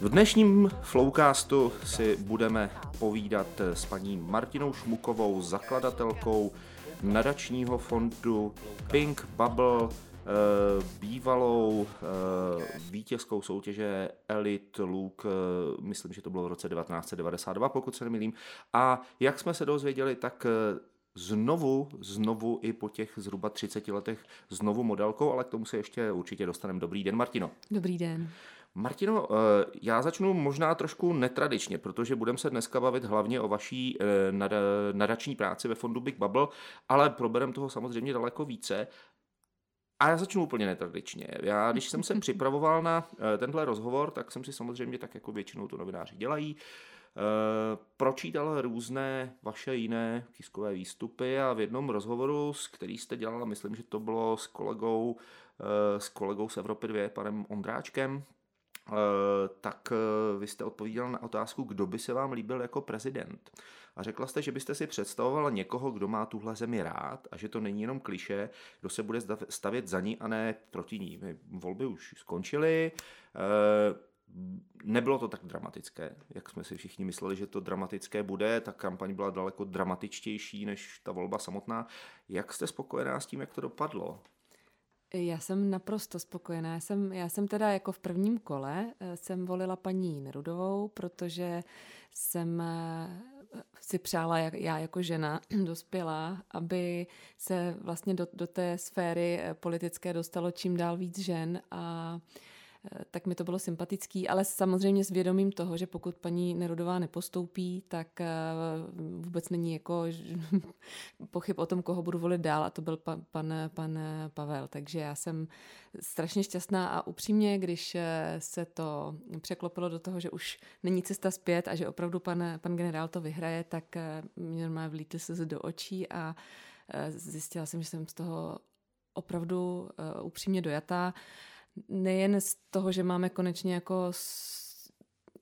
V dnešním Flowcastu si budeme povídat s paní Martinou Šmukovou, zakladatelkou nadačního fondu Pink Bubble, eh, bývalou eh, vítězkou soutěže Elite Look, eh, myslím, že to bylo v roce 1992, pokud se nemýlím. A jak jsme se dozvěděli, tak znovu, znovu i po těch zhruba 30 letech znovu modelkou, ale k tomu se ještě určitě dostaneme. Dobrý den, Martino. Dobrý den. Martino, já začnu možná trošku netradičně, protože budeme se dneska bavit hlavně o vaší nadační práci ve fondu Big Bubble, ale probereme toho samozřejmě daleko více. A já začnu úplně netradičně. Já, když jsem se připravoval na eh, tenhle rozhovor, tak jsem si samozřejmě, tak jako většinou to novináři dělají, eh, pročítal různé vaše jiné tiskové výstupy a v jednom rozhovoru, s který jste dělala, myslím, že to bylo s kolegou, eh, s kolegou z Evropy 2, panem Ondráčkem, tak vy jste odpovídal na otázku, kdo by se vám líbil jako prezident. A řekla jste, že byste si představovala někoho, kdo má tuhle zemi rád a že to není jenom kliše, kdo se bude stavět za ní a ne proti ní. Volby už skončily, eh, nebylo to tak dramatické, jak jsme si všichni mysleli, že to dramatické bude. Ta kampaň byla daleko dramatičtější než ta volba samotná. Jak jste spokojená s tím, jak to dopadlo? Já jsem naprosto spokojená. Já jsem, já jsem teda jako v prvním kole eh, jsem volila paní Nerudovou, protože jsem eh, si přála jak, já jako žena dospělá, aby se vlastně do, do té sféry eh, politické dostalo čím dál víc žen a Eh, tak mi to bylo sympatický, ale samozřejmě s vědomím toho, že pokud paní Nerudová nepostoupí, tak eh, vůbec není jako pochyb o tom, koho budu volit dál a to byl pan, pan, pan Pavel. Takže já jsem strašně šťastná a upřímně, když eh, se to překlopilo do toho, že už není cesta zpět a že opravdu pan, pan generál to vyhraje, tak mě normálně vlítl se do očí a zjistila jsem, že jsem z toho opravdu upřímně dojatá nejen z toho, že máme konečně jako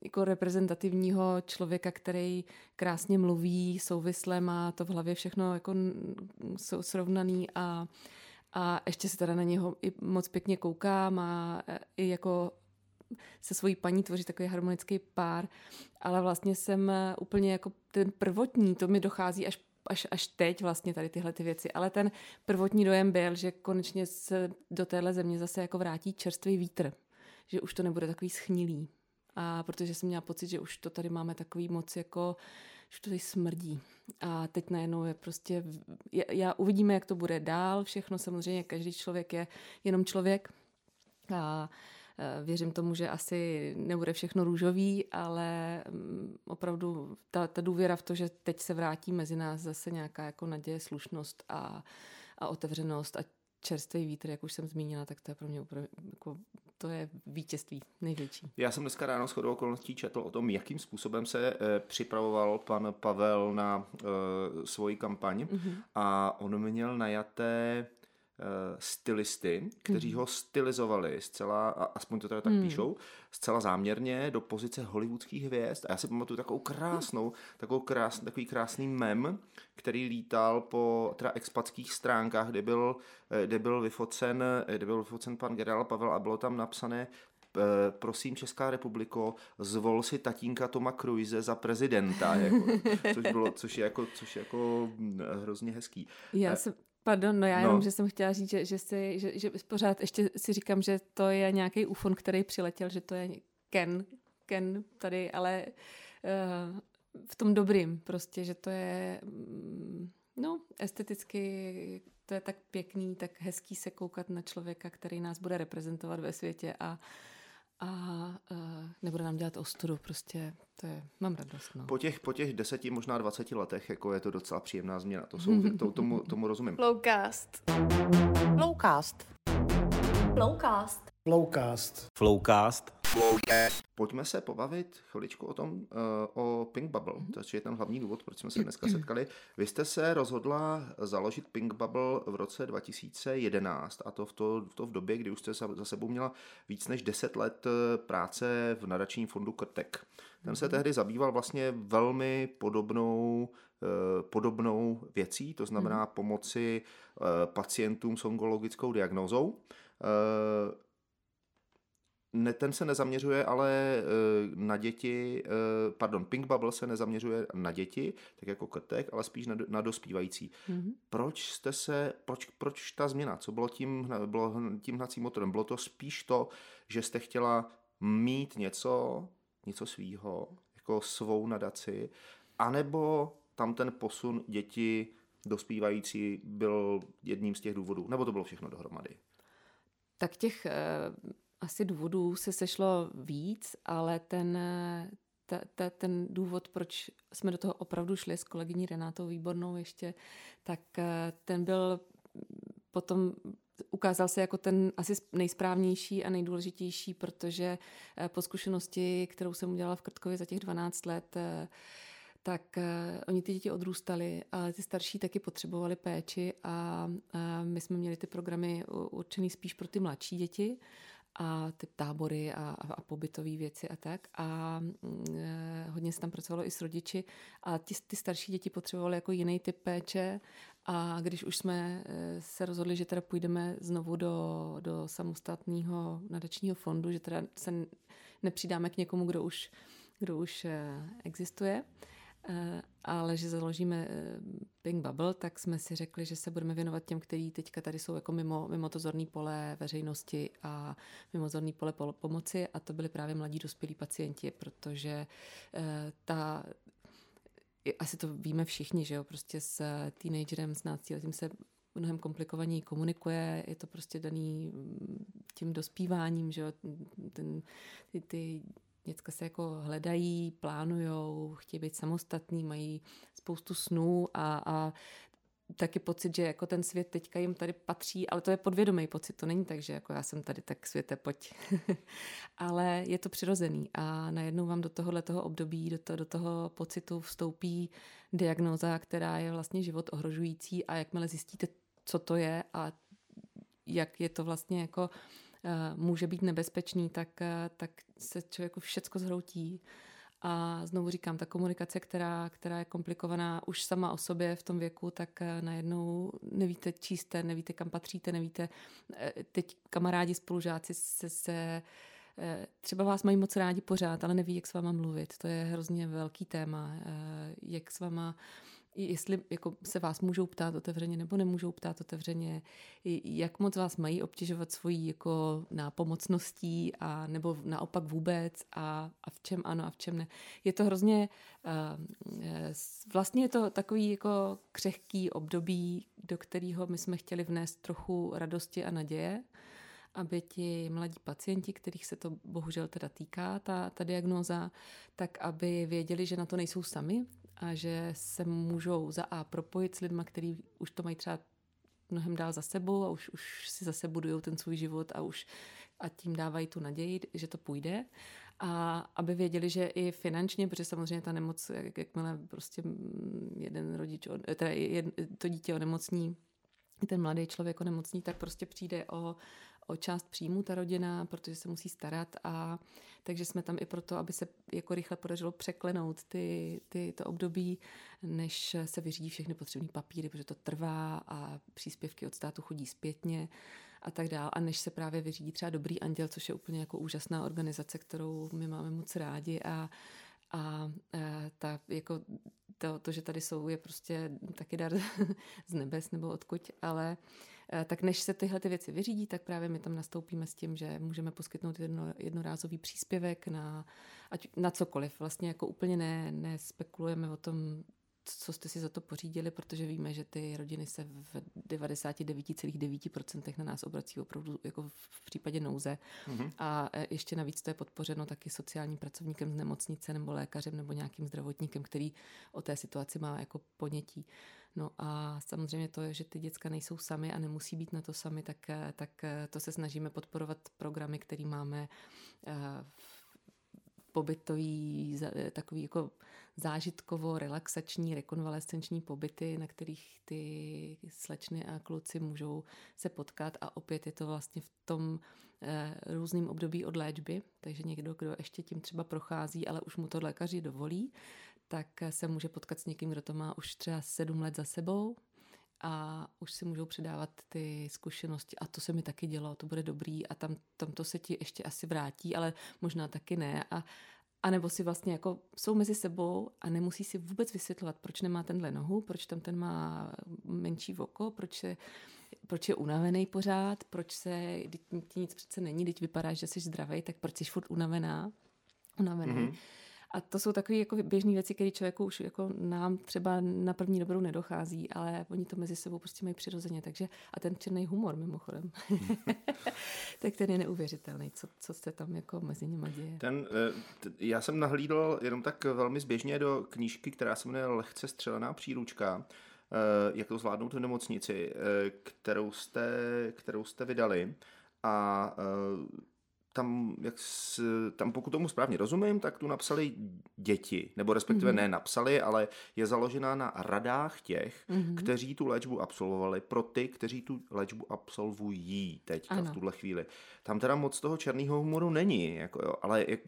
jako reprezentativního člověka, který krásně mluví, souvisle, má to v hlavě všechno jako srovnaný a, a ještě se teda na něho i moc pěkně kouká, má e, i jako se svojí paní tvoří takový harmonický pár, ale vlastně jsem úplně jako ten prvotní, to mi dochází až až, až teď vlastně tady tyhle ty věci. Ale ten prvotní dojem byl, že konečně se do téhle země zase jako vrátí čerstvý vítr. Že už to nebude takový schnilý. A protože jsem měla pocit, že už to tady máme takový moc jako, že to tady smrdí. A teď najednou je prostě, já uvidíme, jak to bude dál, všechno samozřejmě, každý člověk je jenom člověk. A věřím tomu, že asi nebude všechno růžový, ale mm, opravdu ta, ta důvěra v to, že teď se vrátí mezi nás zase nějaká jako naděje, slušnost a, a otevřenost a čerstvý vítr, jak už jsem zmínila, tak to je pro mě opravdu, jako, to je vítězství největší. Já jsem dneska ráno shodou okolností četl o tom, jakým způsobem se e, připravoval pan Pavel na e, svoji kampaň mm-hmm. a on měl najaté Eh, stylisty, kteří mm. ho stylizovali zcela, aspoň to teda tak mm. píšou, zcela záměrně do pozice hollywoodských hvězd. A já si pamatuju takovou krásnou, takovou krás, takový krásný mem, který lítal po teda expatských stránkách, kde byl, eh, kde byl vyfocen, eh, kde byl vyfocen pan generál Pavel a bylo tam napsané prosím Česká republiko, zvol si tatínka Toma Cruise za prezidenta, jako, což, bylo, což, je jako, což je jako hm, hrozně hezký. Já jsem, Pardon, no já no. jenom, že jsem chtěla říct, že, že, si, že, že pořád ještě si říkám, že to je nějaký ufon, který přiletěl, že to je Ken, Ken tady, ale uh, v tom dobrým prostě, že to je, mm, no, esteticky to je tak pěkný, tak hezký se koukat na člověka, který nás bude reprezentovat ve světě a uh, a uh, nebude nám dělat ostudu, prostě to je, mám radost. No. Po, těch, po těch deseti, možná dvaceti letech, jako je to docela příjemná změna, to jsou, to, tomu, tomu rozumím. Flowcast. Flowcast. Flowcast. Flowcast. Flowcast. Pojďme se pobavit chviličku o tom, uh, o Pink Bubble, mm-hmm. to je ten hlavní důvod, proč jsme se dneska setkali. Vy jste se rozhodla založit Pink Bubble v roce 2011 a to v, to, to v době, kdy už jste za sebou měla víc než 10 let eh, práce v nadačním fondu Krtek. Ten se mhm. tehdy zabýval vlastně velmi podobnou, uh, podobnou věcí, to znamená mm-hmm. pomoci pacientům s onkologickou diagnózou. Ne, ten se nezaměřuje ale na děti, pardon, Pink Bubble se nezaměřuje na děti, tak jako krtek, ale spíš na, na dospívající. Mm-hmm. Proč jste se, proč, proč ta změna, co bylo tím, bylo tím hnacím motorem? Bylo to spíš to, že jste chtěla mít něco, něco svýho, jako svou nadaci, anebo tam ten posun děti dospívající byl jedním z těch důvodů, nebo to bylo všechno dohromady? Tak těch eh, asi důvodů se sešlo víc, ale ten, ta, ta, ten důvod, proč jsme do toho opravdu šli s kolegyní Renátou Výbornou ještě, tak eh, ten byl potom ukázal se jako ten asi nejsprávnější a nejdůležitější, protože eh, po zkušenosti, kterou jsem udělala v Krtkově za těch 12 let, eh, tak oni ty děti odrůstali, ale ty starší taky potřebovali péči a my jsme měli ty programy určený spíš pro ty mladší děti a ty tábory a, a, pobytové věci a tak. A e, hodně se tam pracovalo i s rodiči a ty, ty starší děti potřebovaly jako jiný typ péče a když už jsme e, se rozhodli, že teda půjdeme znovu do, do samostatného nadačního fondu, že teda se nepřidáme k někomu, kdo už, kdo už e, existuje, Eh, ale že založíme eh, Pink Bubble, tak jsme si řekli, že se budeme věnovat těm, kteří teďka tady jsou jako mimo, mimo to zorný pole veřejnosti a mimo zorný pole pomoci. A to byli právě mladí dospělí pacienti, protože eh, ta asi to víme všichni, že jo, prostě s teenagerem, s náctiletým se mnohem komplikovaněji komunikuje, je to prostě daný mm, tím dospíváním, že jo, ten, ty, ty Děcka se jako hledají, plánujou, chtějí být samostatný, mají spoustu snů a, a taky pocit, že jako ten svět teďka jim tady patří, ale to je podvědomý pocit, to není tak, že jako já jsem tady, tak světe, pojď. ale je to přirozený a najednou vám do tohohle toho období, do, to, do toho pocitu vstoupí diagnoza, která je vlastně život ohrožující a jakmile zjistíte, co to je a jak je to vlastně jako může být nebezpečný, tak, eh, tak se člověku všecko zhroutí. A znovu říkám, ta komunikace, která, která je komplikovaná už sama o sobě v tom věku, tak eh, najednou nevíte, čí jste, nevíte, kam patříte, nevíte. Teď kamarádi, spolužáci se, se třeba vás mají moc rádi pořád, ale neví, jak s váma mluvit. To je hrozně velký téma. Jak s váma jestli jako se vás můžou ptát otevřeně nebo nemůžou ptát otevřeně, jak moc vás mají obtěžovat svojí jako nápomocností a nebo naopak vůbec a, a v čem ano a v čem ne. Je to hrozně, uh, vlastně je to takový jako křehký období, do kterého my jsme chtěli vnést trochu radosti a naděje, aby ti mladí pacienti, kterých se to bohužel teda týká, ta, ta diagnóza, tak aby věděli, že na to nejsou sami, a že se můžou za A propojit s lidmi, kteří už to mají třeba mnohem dál za sebou a už, už si zase budují ten svůj život a už a tím dávají tu naději, že to půjde. A aby věděli, že i finančně, protože samozřejmě ta nemoc, jak, jakmile prostě jeden rodič, teda jed, to dítě onemocní, ten mladý člověk onemocní, tak prostě přijde o, o část příjmu ta rodina, protože se musí starat a takže jsme tam i proto, aby se jako rychle podařilo překlenout ty, ty, to období, než se vyřídí všechny potřebné papíry, protože to trvá a příspěvky od státu chodí zpětně a tak dál. A než se právě vyřídí třeba Dobrý anděl, což je úplně jako úžasná organizace, kterou my máme moc rádi a a e, ta, jako to, to, že tady jsou, je prostě taky dar z nebes nebo odkud, ale Eh, tak než se tyhle ty věci vyřídí, tak právě my tam nastoupíme s tím, že můžeme poskytnout jedno, jednorázový příspěvek na, ať, na cokoliv. Vlastně jako úplně ne, nespekulujeme o tom, co jste si za to pořídili, protože víme, že ty rodiny se v 99,9% na nás obrací opravdu jako v případě nouze. Mm-hmm. A e, ještě navíc to je podpořeno taky sociálním pracovníkem z nemocnice nebo lékařem nebo nějakým zdravotníkem, který o té situaci má jako ponětí. No a samozřejmě to, že ty děcka nejsou sami a nemusí být na to sami, tak, e, tak e, to se snažíme podporovat programy, které máme pobytový, takový jako zážitkovo-relaxační, rekonvalescenční pobyty, na kterých ty slečny a kluci můžou se potkat. A opět je to vlastně v tom eh, různým období od léčby, takže někdo, kdo ještě tím třeba prochází, ale už mu to lékaři dovolí, tak se může potkat s někým, kdo to má už třeba sedm let za sebou a už si můžou předávat ty zkušenosti a to se mi taky dělo, to bude dobrý a tam, tam to se ti ještě asi vrátí, ale možná taky ne a, a nebo si vlastně jako jsou mezi sebou a nemusí si vůbec vysvětlovat, proč nemá tenhle nohu, proč tam ten má menší oko, proč, se, proč je unavený pořád, proč se, ti nic přece není, teď vypadá, že jsi zdravý, tak proč jsi furt unavená, unavený. Mm-hmm. A to jsou takové jako běžné věci, které člověku už jako nám třeba na první dobrou nedochází, ale oni to mezi sebou prostě mají přirozeně. Takže a ten černý humor mimochodem, tak ten je neuvěřitelný, co, co se tam jako mezi nimi děje. Ten, eh, já jsem nahlídl jenom tak velmi zběžně do knížky, která se jmenuje Lehce střelená příručka, eh, jak to zvládnout v nemocnici, eh, kterou jste, kterou jste vydali. A tam, jak s, tam pokud tomu správně rozumím, tak tu napsali děti, nebo respektive mm-hmm. ne napsali, ale je založená na radách těch, mm-hmm. kteří tu léčbu absolvovali, pro ty, kteří tu léčbu absolvují teďka ano. v tuhle chvíli. Tam teda moc toho černého humoru není, jako jo, ale jak,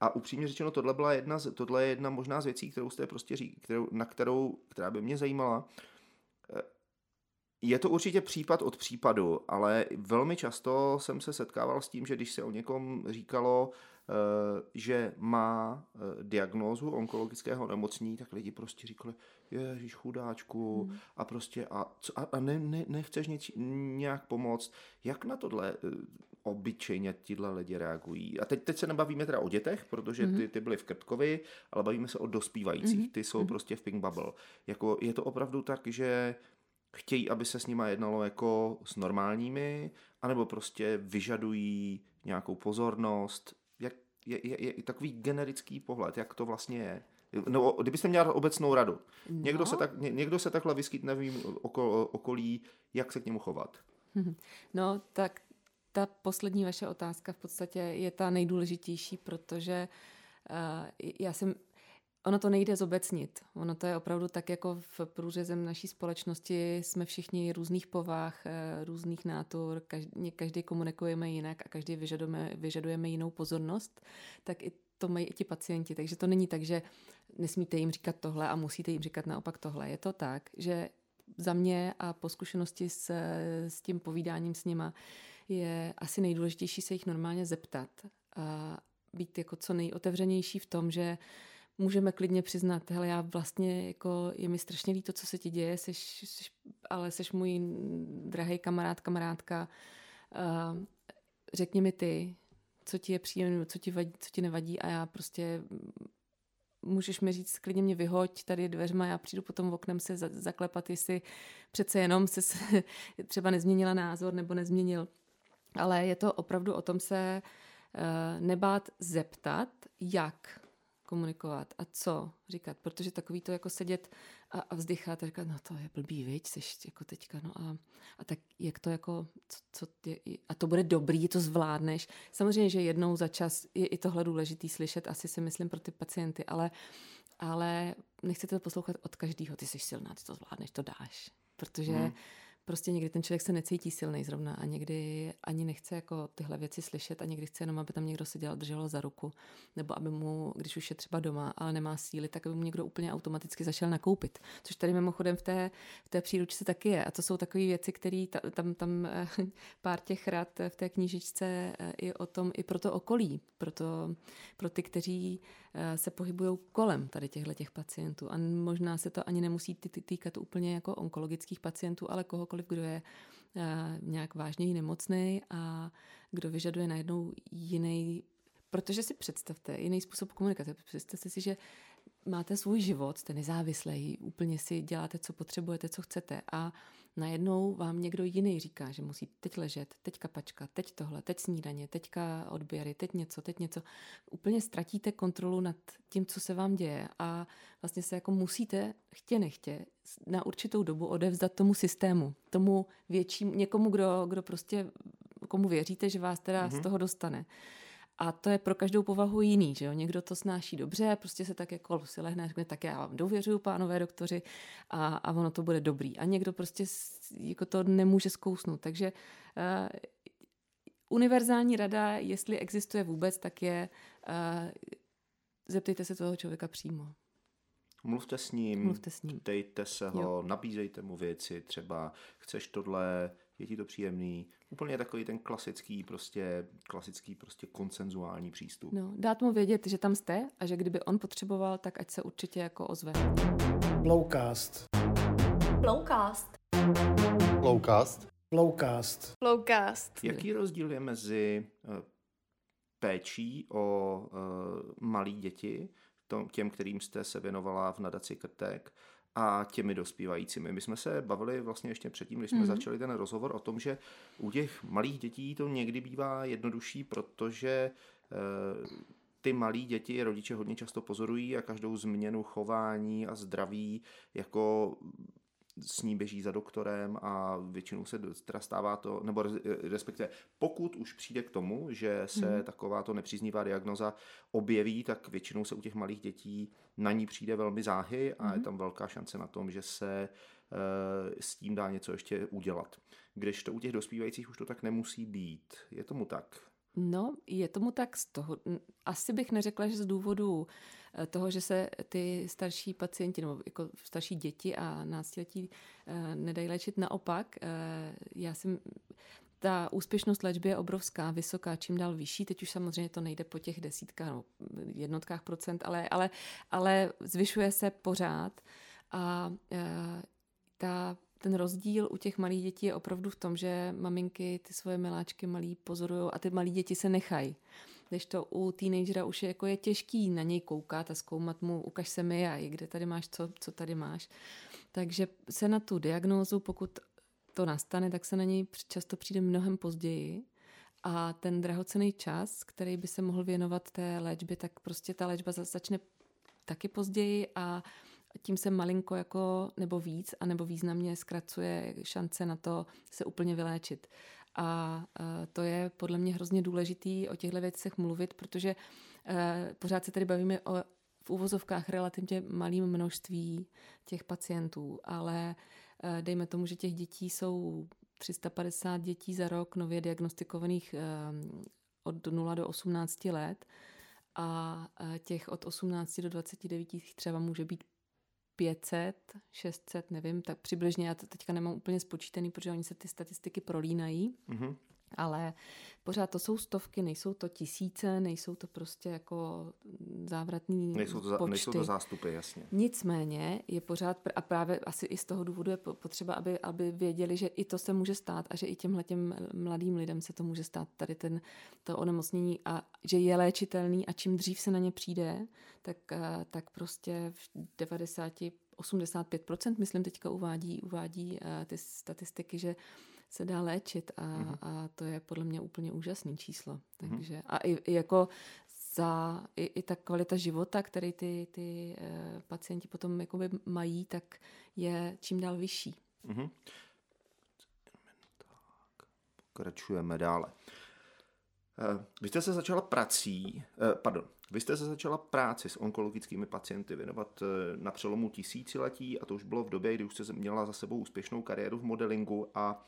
a upřímně řečeno, tohle byla jedna, tohle je jedna možná z věcí, kterou jste prostě řík, kterou, na kterou, která by mě zajímala, je to určitě případ od případu, ale velmi často jsem se setkával s tím, že když se o někom říkalo, eh, že má eh, diagnózu onkologického nemocní, tak lidi prostě říkali, ježiš chudáčku hmm. a prostě a, a, ne, ne, nechceš něč, nějak pomoct. Jak na tohle eh, obyčejně tyhle lidi reagují? A teď, teď se nebavíme teda o dětech, protože ty, hmm. ty byly v Krtkovi, ale bavíme se o dospívajících, hmm. ty jsou hmm. prostě v Pink Bubble. Jako je to opravdu tak, že chtějí, aby se s nima jednalo jako s normálními, anebo prostě vyžadují nějakou pozornost. Jak, je, je, je takový generický pohled, jak to vlastně je. No, kdybyste měla obecnou radu. No. Někdo, se tak, ně, někdo se takhle vyskytne v okol, okolí, jak se k němu chovat. No, tak ta poslední vaše otázka v podstatě je ta nejdůležitější, protože uh, já jsem Ono to nejde zobecnit. Ono to je opravdu tak, jako v průřezem naší společnosti jsme všichni různých povah, eh, různých nátor, každý, každý komunikujeme jinak a každý vyžadujeme, vyžadujeme jinou pozornost, tak i to mají i ti pacienti. Takže to není tak, že nesmíte jim říkat tohle a musíte jim říkat naopak tohle. Je to tak, že za mě a po zkušenosti s, s tím povídáním s nima je asi nejdůležitější se jich normálně zeptat a být jako co nejotevřenější v tom, že můžeme klidně přiznat, hele, já vlastně, jako, je mi strašně líto, co se ti děje, seš, seš, ale seš můj drahý kamarád, kamarádka, uh, řekni mi ty, co ti je příjemné, co ti, vadí, co ti nevadí a já prostě můžeš mi říct, klidně mě vyhoď tady dveřma, já přijdu potom oknem se zaklepat, jestli přece jenom se třeba nezměnila názor nebo nezměnil. Ale je to opravdu o tom se uh, nebát zeptat, jak komunikovat a co říkat, protože takový to jako sedět a, a vzdychat a říkat, no to je blbý, viď, seš jako teďka, no a, a tak jak to jako, co, co je, a to bude dobrý, to zvládneš. Samozřejmě, že jednou za čas je i tohle důležitý slyšet, asi si myslím pro ty pacienty, ale, ale nechcete to poslouchat od každého, ty jsi silná, ty to zvládneš, to dáš, protože hmm prostě někdy ten člověk se necítí silný zrovna a někdy ani nechce jako tyhle věci slyšet a někdy chce jenom, aby tam někdo seděl, držel za ruku, nebo aby mu, když už je třeba doma, ale nemá síly, tak aby mu někdo úplně automaticky zašel nakoupit. Což tady mimochodem v té, v té příručce taky je. A to jsou takové věci, které tam, tam eh, pár těch rad v té knížičce eh, i o tom, i pro to okolí, pro, to, pro ty, kteří se pohybují kolem tady těchto těch pacientů. A možná se to ani nemusí týkat úplně jako onkologických pacientů, ale kohokoliv kdo je uh, nějak vážněji nemocný a kdo vyžaduje najednou jiný Protože si představte jiný způsob komunikace. Představte si, že máte svůj život, jste nezávislý, úplně si děláte, co potřebujete, co chcete a najednou vám někdo jiný říká, že musí teď ležet, teď kapačka, teď tohle, teď snídaně, teďka odběry, teď něco, teď něco. Úplně ztratíte kontrolu nad tím, co se vám děje a vlastně se jako musíte chtě nechtě na určitou dobu odevzdat tomu systému, tomu většímu, někomu, kdo, kdo prostě, komu věříte, že vás teda mm-hmm. z mhm. toho dostane. A to je pro každou povahu jiný, že jo? Někdo to snáší dobře, prostě se tak jako si lehne a řekne, tak já vám důvěřuju, pánové doktoři, a, a ono to bude dobrý. A někdo prostě jako to nemůže zkousnout. Takže uh, univerzální rada, jestli existuje vůbec, tak je uh, zeptejte se toho člověka přímo. Mluvte s ním, Mluvte s ním. ptejte se ho, Jo. nabízejte mu věci, třeba chceš tohle, je ti to příjemný. Úplně takový ten klasický, prostě, klasický, prostě konsenzuální přístup. No, dát mu vědět, že tam jste a že kdyby on potřeboval, tak ať se určitě jako ozve. Flowcast. Flowcast. Flowcast. Flowcast. Flowcast. Jaký rozdíl je mezi eh, péčí o eh, malí děti, tom- těm, kterým jste se věnovala v nadaci Krtek, a těmi dospívajícími. My jsme se bavili vlastně ještě předtím, když jsme mm-hmm. začali ten rozhovor o tom, že u těch malých dětí to někdy bývá jednodušší, protože eh, ty malí děti rodiče hodně často pozorují a každou změnu chování a zdraví jako s ní běží za doktorem a většinou se teda stává to, nebo res- respektive pokud už přijde k tomu, že se mm. takováto nepříznivá diagnoza objeví, tak většinou se u těch malých dětí na ní přijde velmi záhy a mm. je tam velká šance na tom, že se e, s tím dá něco ještě udělat. Když to u těch dospívajících už to tak nemusí být. Je tomu tak? No, je tomu tak z toho. Asi bych neřekla, že z důvodu eh, toho, že se ty starší pacienti nebo jako starší děti a náctiletí eh, nedají léčit. Naopak, eh, já jsem ta úspěšnost léčby je obrovská, vysoká, čím dál vyšší. Teď už samozřejmě to nejde po těch desítkách, no, jednotkách procent, ale, ale, ale zvyšuje se pořád. A ta, ten rozdíl u těch malých dětí je opravdu v tom, že maminky ty svoje miláčky malý pozorují a ty malí děti se nechají. Když to u teenagera už je, jako je těžký na něj koukat a zkoumat mu, ukaž se mi a kde tady máš, co, co tady máš. Takže se na tu diagnózu, pokud to nastane, tak se na něj často přijde mnohem později. A ten drahocený čas, který by se mohl věnovat té léčbě, tak prostě ta léčba za- začne taky později a tím se malinko jako nebo víc a nebo významně zkracuje šance na to se úplně vyléčit. A eh, to je podle mě hrozně důležitý o těchto věcech mluvit, protože eh, pořád se tady bavíme o v úvozovkách relativně malým množství těch pacientů, ale eh, dejme tomu, že těch dětí jsou 350 dětí za rok nově diagnostikovaných od 0 do 18 let a těch od 18 do 29 jich třeba může být 500, 600, nevím, tak přibližně, já to teďka nemám úplně spočítaný, protože oni se ty statistiky prolínají, Mhm. Ale pořád to jsou stovky, nejsou to tisíce, nejsou to prostě jako závratný Nejsou to, za, počty. nejsou to zástupy, jasně. Nicméně je pořád, a právě asi i z toho důvodu je po- potřeba, aby, aby věděli, že i to se může stát a že i těmhle těm mladým lidem se to může stát, tady ten, to onemocnění a že je léčitelný a čím dřív se na ně přijde, tak, eh, tak prostě v 90, 85%, myslím teďka uvádí, uvádí eh, ty statistiky, že se dá léčit a, Mhm. a to je podle mě úplně úžasný číslo. Takže a i, i jako za i, i ta kvalita života, který ty, ty eh, pacienti potom jakoby mají, tak je čím dál vyšší. Mhm. Tak, pokračujeme dále. Eh, Vy jste se začala prací, eh, pardon, vy jste se začala práci s onkologickými pacienty věnovat eh, na přelomu tisíciletí a to už bylo v době, kdy už jste měla za sebou úspěšnou kariéru v modelingu a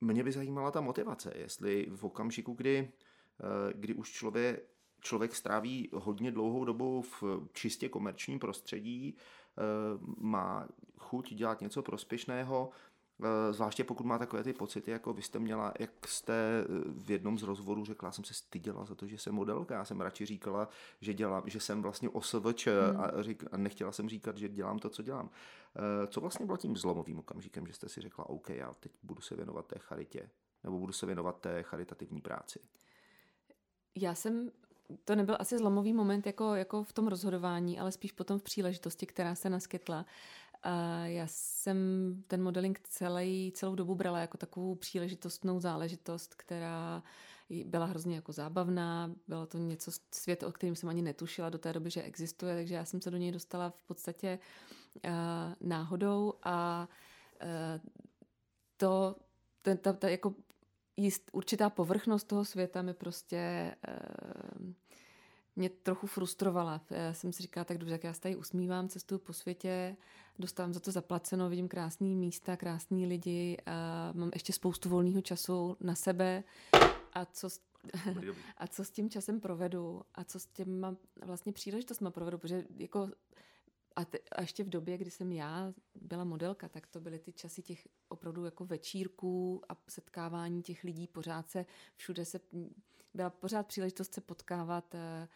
mě by zajímala ta motivace, jestli v okamžiku, kdy, eh, kdy už člověk, člověk stráví hodně dlouhou dobu v čistě komerčním prostředí, eh, má chuť dělat něco prospěšného, eh, zvláště pokud má takové ty pocity, jako vy jste měla, jak jste eh, v jednom z rozhovorů řekla, jsem se styděla za to, že jsem modelka, já jsem radši říkala, že dělám, že jsem vlastně OSVČ Hmm. a, řík, a nechtěla jsem říkat, že dělám to, co dělám. Eh, Co vlastně bylo tím zlomovým okamžikem, že jste si řekla, OK, já teď budu se věnovat té charitě, nebo budu se věnovat té charitativní práci? Já jsem, to nebyl asi zlomový moment jako, jako v tom rozhodování, ale spíš potom v příležitosti, která se naskytla. A já jsem ten modeling celý, celou dobu brala jako takovou příležitostnou záležitost, která byla hrozně jako zábavná, bylo to něco svět, o kterým jsem ani netušila do té doby, že existuje, takže já jsem se do něj dostala v podstatě uh, náhodou a uh, to, ten, ta, ta, jako jist, určitá povrchnost toho světa mi prostě uh, mě trochu frustrovala. Já jsem si říkala, tak dobře, jak já se tady usmívám, cestuju po světě, dostávám za to zaplaceno, vidím krásné místa, krásní lidi, a mám ještě spoustu volného času na sebe a co Dobrý, dobrý. a co s tím časem provedu a co s těma vlastně příležitostma provedu, protože jako a, te, a ještě v době, kdy jsem já byla modelka, tak to byly ty časy těch opravdu jako večírků a setkávání těch lidí. Pořád se, všude se, byla pořád příležitost se potkávat eh,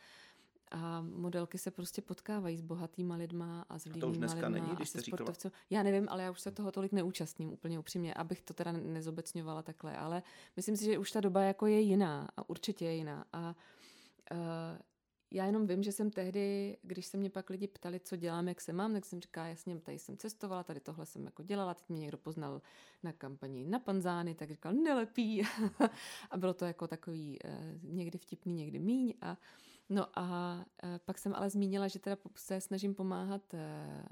a modelky se prostě potkávají s bohatýma lidma a s A to už dneska lidma není, a když se jste říkala- sportovcem. Já nevím, ale já už se toho tolik neúčastním úplně upřímně, abych to teda nezobecňovala takhle, ale myslím si, že už ta doba jako je jiná a určitě je jiná a uh, já jenom vím, že jsem tehdy, když se mě pak lidi ptali, co dělám, jak se mám, tak jsem říkala, jasně, tady jsem cestovala, tady tohle jsem jako dělala, teď mě někdo poznal na kampani na Panzány, tak říkal, nelepí. a bylo to jako takový eh, někdy vtipný, někdy míň. A, no a eh, pak jsem ale zmínila, že teda se snažím pomáhat eh,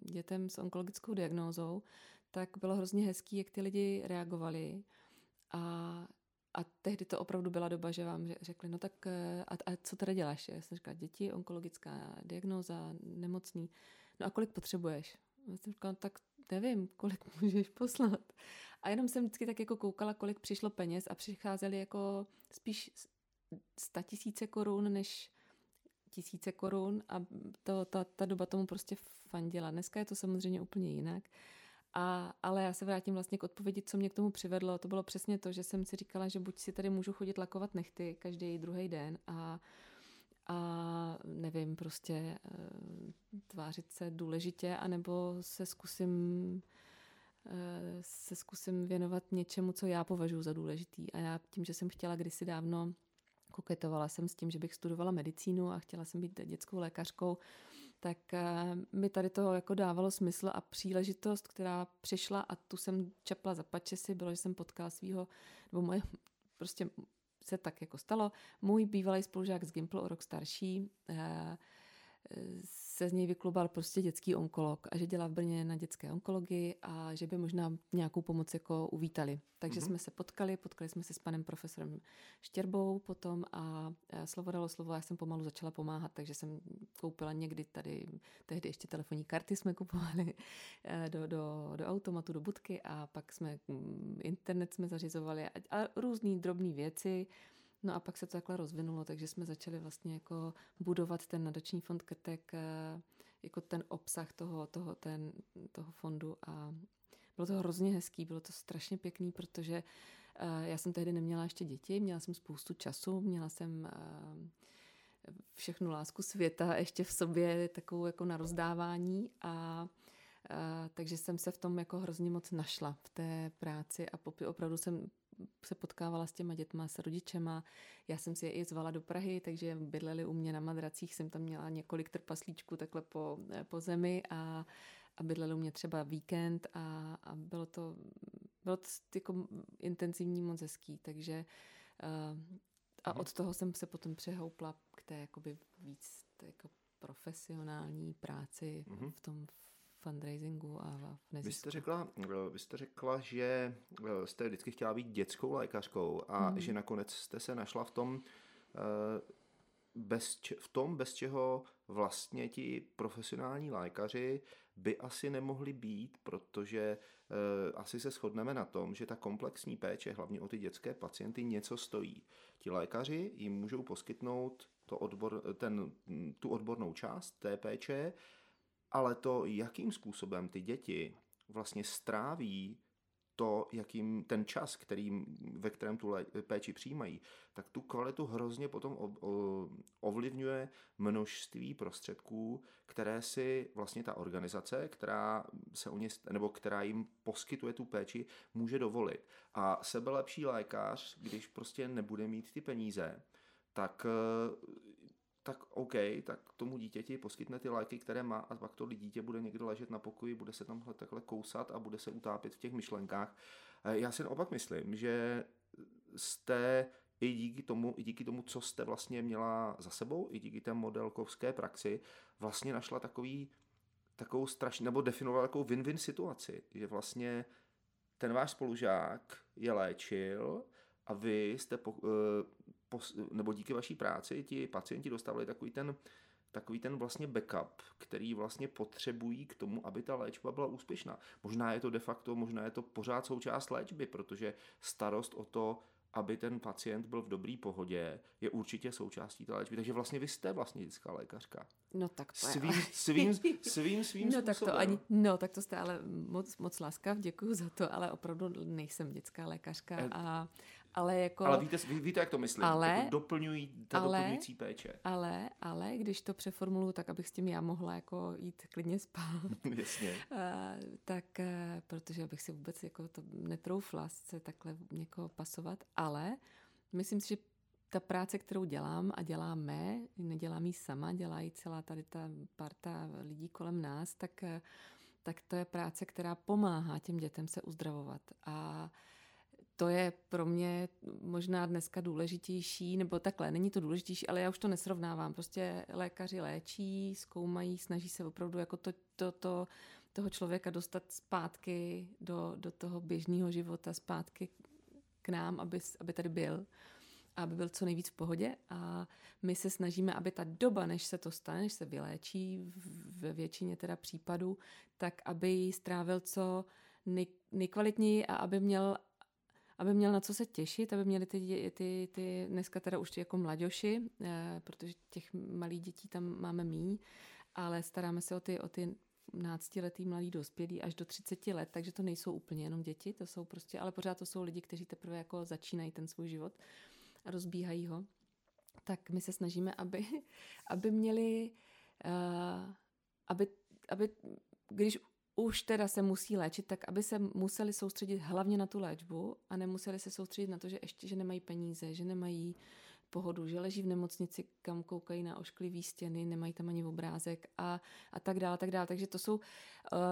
dětem s onkologickou diagnózou, tak bylo hrozně hezký, jak ty lidi reagovali. A a tehdy to opravdu byla doba, že vám řekli, no tak eh, a, a co teda děláš? Já jsem říkala, děti, onkologická diagnóza, nemocný. No a kolik potřebuješ? Já jsem říkala, tak nevím, kolik můžeš poslat. A jenom jsem vždycky tak jako koukala, kolik přišlo peněz a přicházely jako spíš sta tisíce korun, než tisíce korun a to, ta, ta doba tomu prostě fandila. Dneska je to samozřejmě úplně jinak. A, ale já se vrátím vlastně k odpovědi, co mě k tomu přivedlo. To bylo přesně to, že jsem si říkala, že buď si tady můžu chodit lakovat nechty každý druhý den a, a nevím, prostě e, tvářit se důležitě, anebo se zkusím e, se zkusím věnovat něčemu, co já považuji za důležitý. A já tím, že jsem chtěla kdysi dávno, koketovala jsem s tím, že bych studovala medicínu a chtěla jsem být dětskou lékařkou, tak mi tady to jako dávalo smysl a příležitost, která přišla a tu jsem čepla za pačesy, bylo, že jsem potkala svého, nebo moje, prostě se tak jako stalo. Můj bývalý spolužák z Gimplu o rok starší se z něj vyklubal prostě dětský onkolog a že dělá v Brně na dětské onkologii a že by možná nějakou pomoc jako uvítali. Takže mm-hmm. jsme se potkali, potkali jsme se s panem profesorem Štěrbou potom a slovo dalo slovo, já jsem pomalu začala pomáhat, takže jsem koupila někdy tady, tehdy ještě telefonní karty jsme kupovali do, do, do automatu, do budky a pak jsme internet jsme zařizovali a, a různé drobné věci, No a pak se to takhle rozvinulo, takže jsme začali vlastně jako budovat ten nadační fond Krtek, jako ten obsah toho, toho, ten, toho fondu a bylo to hrozně hezký, bylo to strašně pěkný, protože já jsem tehdy neměla ještě děti, měla jsem spoustu času, měla jsem všechnu lásku světa ještě v sobě, takovou jako na rozdávání a takže jsem se v tom jako hrozně moc našla v té práci a opravdu jsem se potkávala s těma dětma, s rodičema. Já jsem si je i zvala do Prahy, takže bydleli u mě na madracích, jsem tam měla několik trpaslíčků takhle po, po zemi a, a bydleli u mě třeba víkend a, a bylo to, bylo to jako intenzivní moc hezký, takže uh, a od toho jsem se potom přehoupla k té jakoby víc té jako profesionální práci mm-hmm. v tom fundraisingu a v nezisku. Vy jste řekla, vy jste řekla, že jste vždycky chtěla být dětskou lékařkou a hmm. že nakonec jste se našla v tom, bez, v tom, bez čeho vlastně ti profesionální lékaři by asi nemohli být, protože asi se shodneme na tom, že ta komplexní péče, hlavně o ty dětské pacienty, něco stojí. Ti lékaři jim můžou poskytnout to odbor, ten, tu odbornou část té péče, ale to, jakým způsobem ty děti vlastně stráví to, jakým ten čas, který, ve kterém tu péči přijímají, tak tu kvalitu hrozně potom ovlivňuje množství prostředků, které si vlastně ta organizace, která se o ně, nebo která jim poskytuje tu péči, může dovolit. A sebelepší lékař, když prostě nebude mít ty peníze, tak tak OK, tak tomu dítěti poskytne ty léky, které má a pak to dítě bude někde ležet na pokoji, bude se tam takhle kousat a bude se utápět v těch myšlenkách. Já si opak myslím, že jste i díky tomu, i díky tomu, co jste vlastně měla za sebou, i díky té modelkovské praxi, vlastně našla takový, takovou strašně, nebo definovala takovou win-win situaci, že vlastně ten váš spolužák je léčil a vy jste po, nebo díky vaší práci ti pacienti dostávali takový ten, takový ten vlastně backup, který vlastně potřebují k tomu, aby ta léčba byla úspěšná. Možná je to de facto, možná je to pořád součást léčby, protože starost o to, aby ten pacient byl v dobrý pohodě, je určitě součástí té léčby. Takže vlastně vy jste vlastně dětská lékařka. No tak to svým, je... svým, svým, svým no, způsobem. tak to ani, no tak to jste ale moc, moc láskav, děkuji za to, ale opravdu nejsem dětská lékařka. Eh, A, ale jako... Ale víte, ví, víte, jak to myslím? Ale- jako doplňují, ta ale- doplňující péče. Ale, ale když to přeformuluju tak, abych s tím já mohla jako jít klidně spát, Jasně. Eh, tak eh, protože bych si vůbec jako to netroufla se takhle někoho pasovat, ale myslím si, že ta práce, kterou dělám a děláme, nedělám ji sama, dělá ji celá tady ta parta lidí kolem nás, tak, eh, tak to je práce, která pomáhá těm dětem se uzdravovat. A to je pro mě možná dneska důležitější, nebo takhle, není to důležitější, ale já už to nesrovnávám. Prostě lékaři léčí, zkoumají, snaží se opravdu jako to, to, to toho člověka dostat zpátky do, do toho běžného života, zpátky k nám, aby, aby tady byl aby byl co nejvíc v pohodě a my se snažíme, aby ta doba, než se to stane, než se vyléčí ve většině teda případů, tak aby strávil co nej, nejkvalitněji a aby měl aby měl na co se těšit, aby měli ty, ty, ty dneska teda už jako mladěši, eh, protože těch malých dětí tam máme míň, ale staráme se o ty, o ty náctiletý mladý dospělí až do 30 let, takže to nejsou úplně jenom děti, to jsou prostě, ale pořád to jsou lidi, kteří teprve jako začínají ten svůj život a rozbíhají ho. Tak my se snažíme, aby, aby měli, uh, aby, aby, když už teda se musí léčit, tak aby se museli soustředit hlavně na tu léčbu a nemuseli se soustředit na to, že ještě, že nemají peníze, že nemají pohodu, že leží v nemocnici, kam koukají na ošklivý stěny, nemají tam ani obrázek a, a tak dále, tak dále. Takže to jsou uh,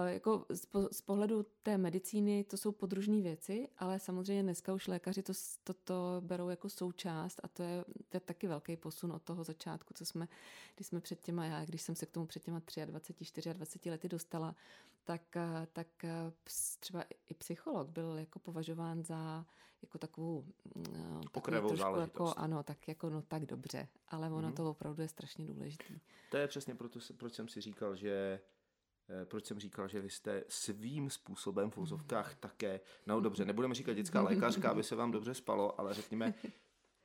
jako z, po, z pohledu té medicíny, to jsou podružné věci, ale samozřejmě dneska už lékaři to, to, to berou jako součást a to je, to je taky velký posun od toho začátku, co jsme, když jsme před těma, já když jsem se k tomu před těma 23, 24 lety dostala, tak, eh, tak eh, třeba i psycholog byl jako považován za jako takovou mm, eh, Okrajovou trošku záležitost. Jako, ano, tak jako no tak dobře, ale ono Mhm. to opravdu je strašně důležitý. To je přesně proto, proč jsem si říkal, že proč jsem říkal, že vy jste svým způsobem v úzovkách také, no dobře, nebudeme říkat dětská lékařka, aby se vám dobře spalo, ale řekněme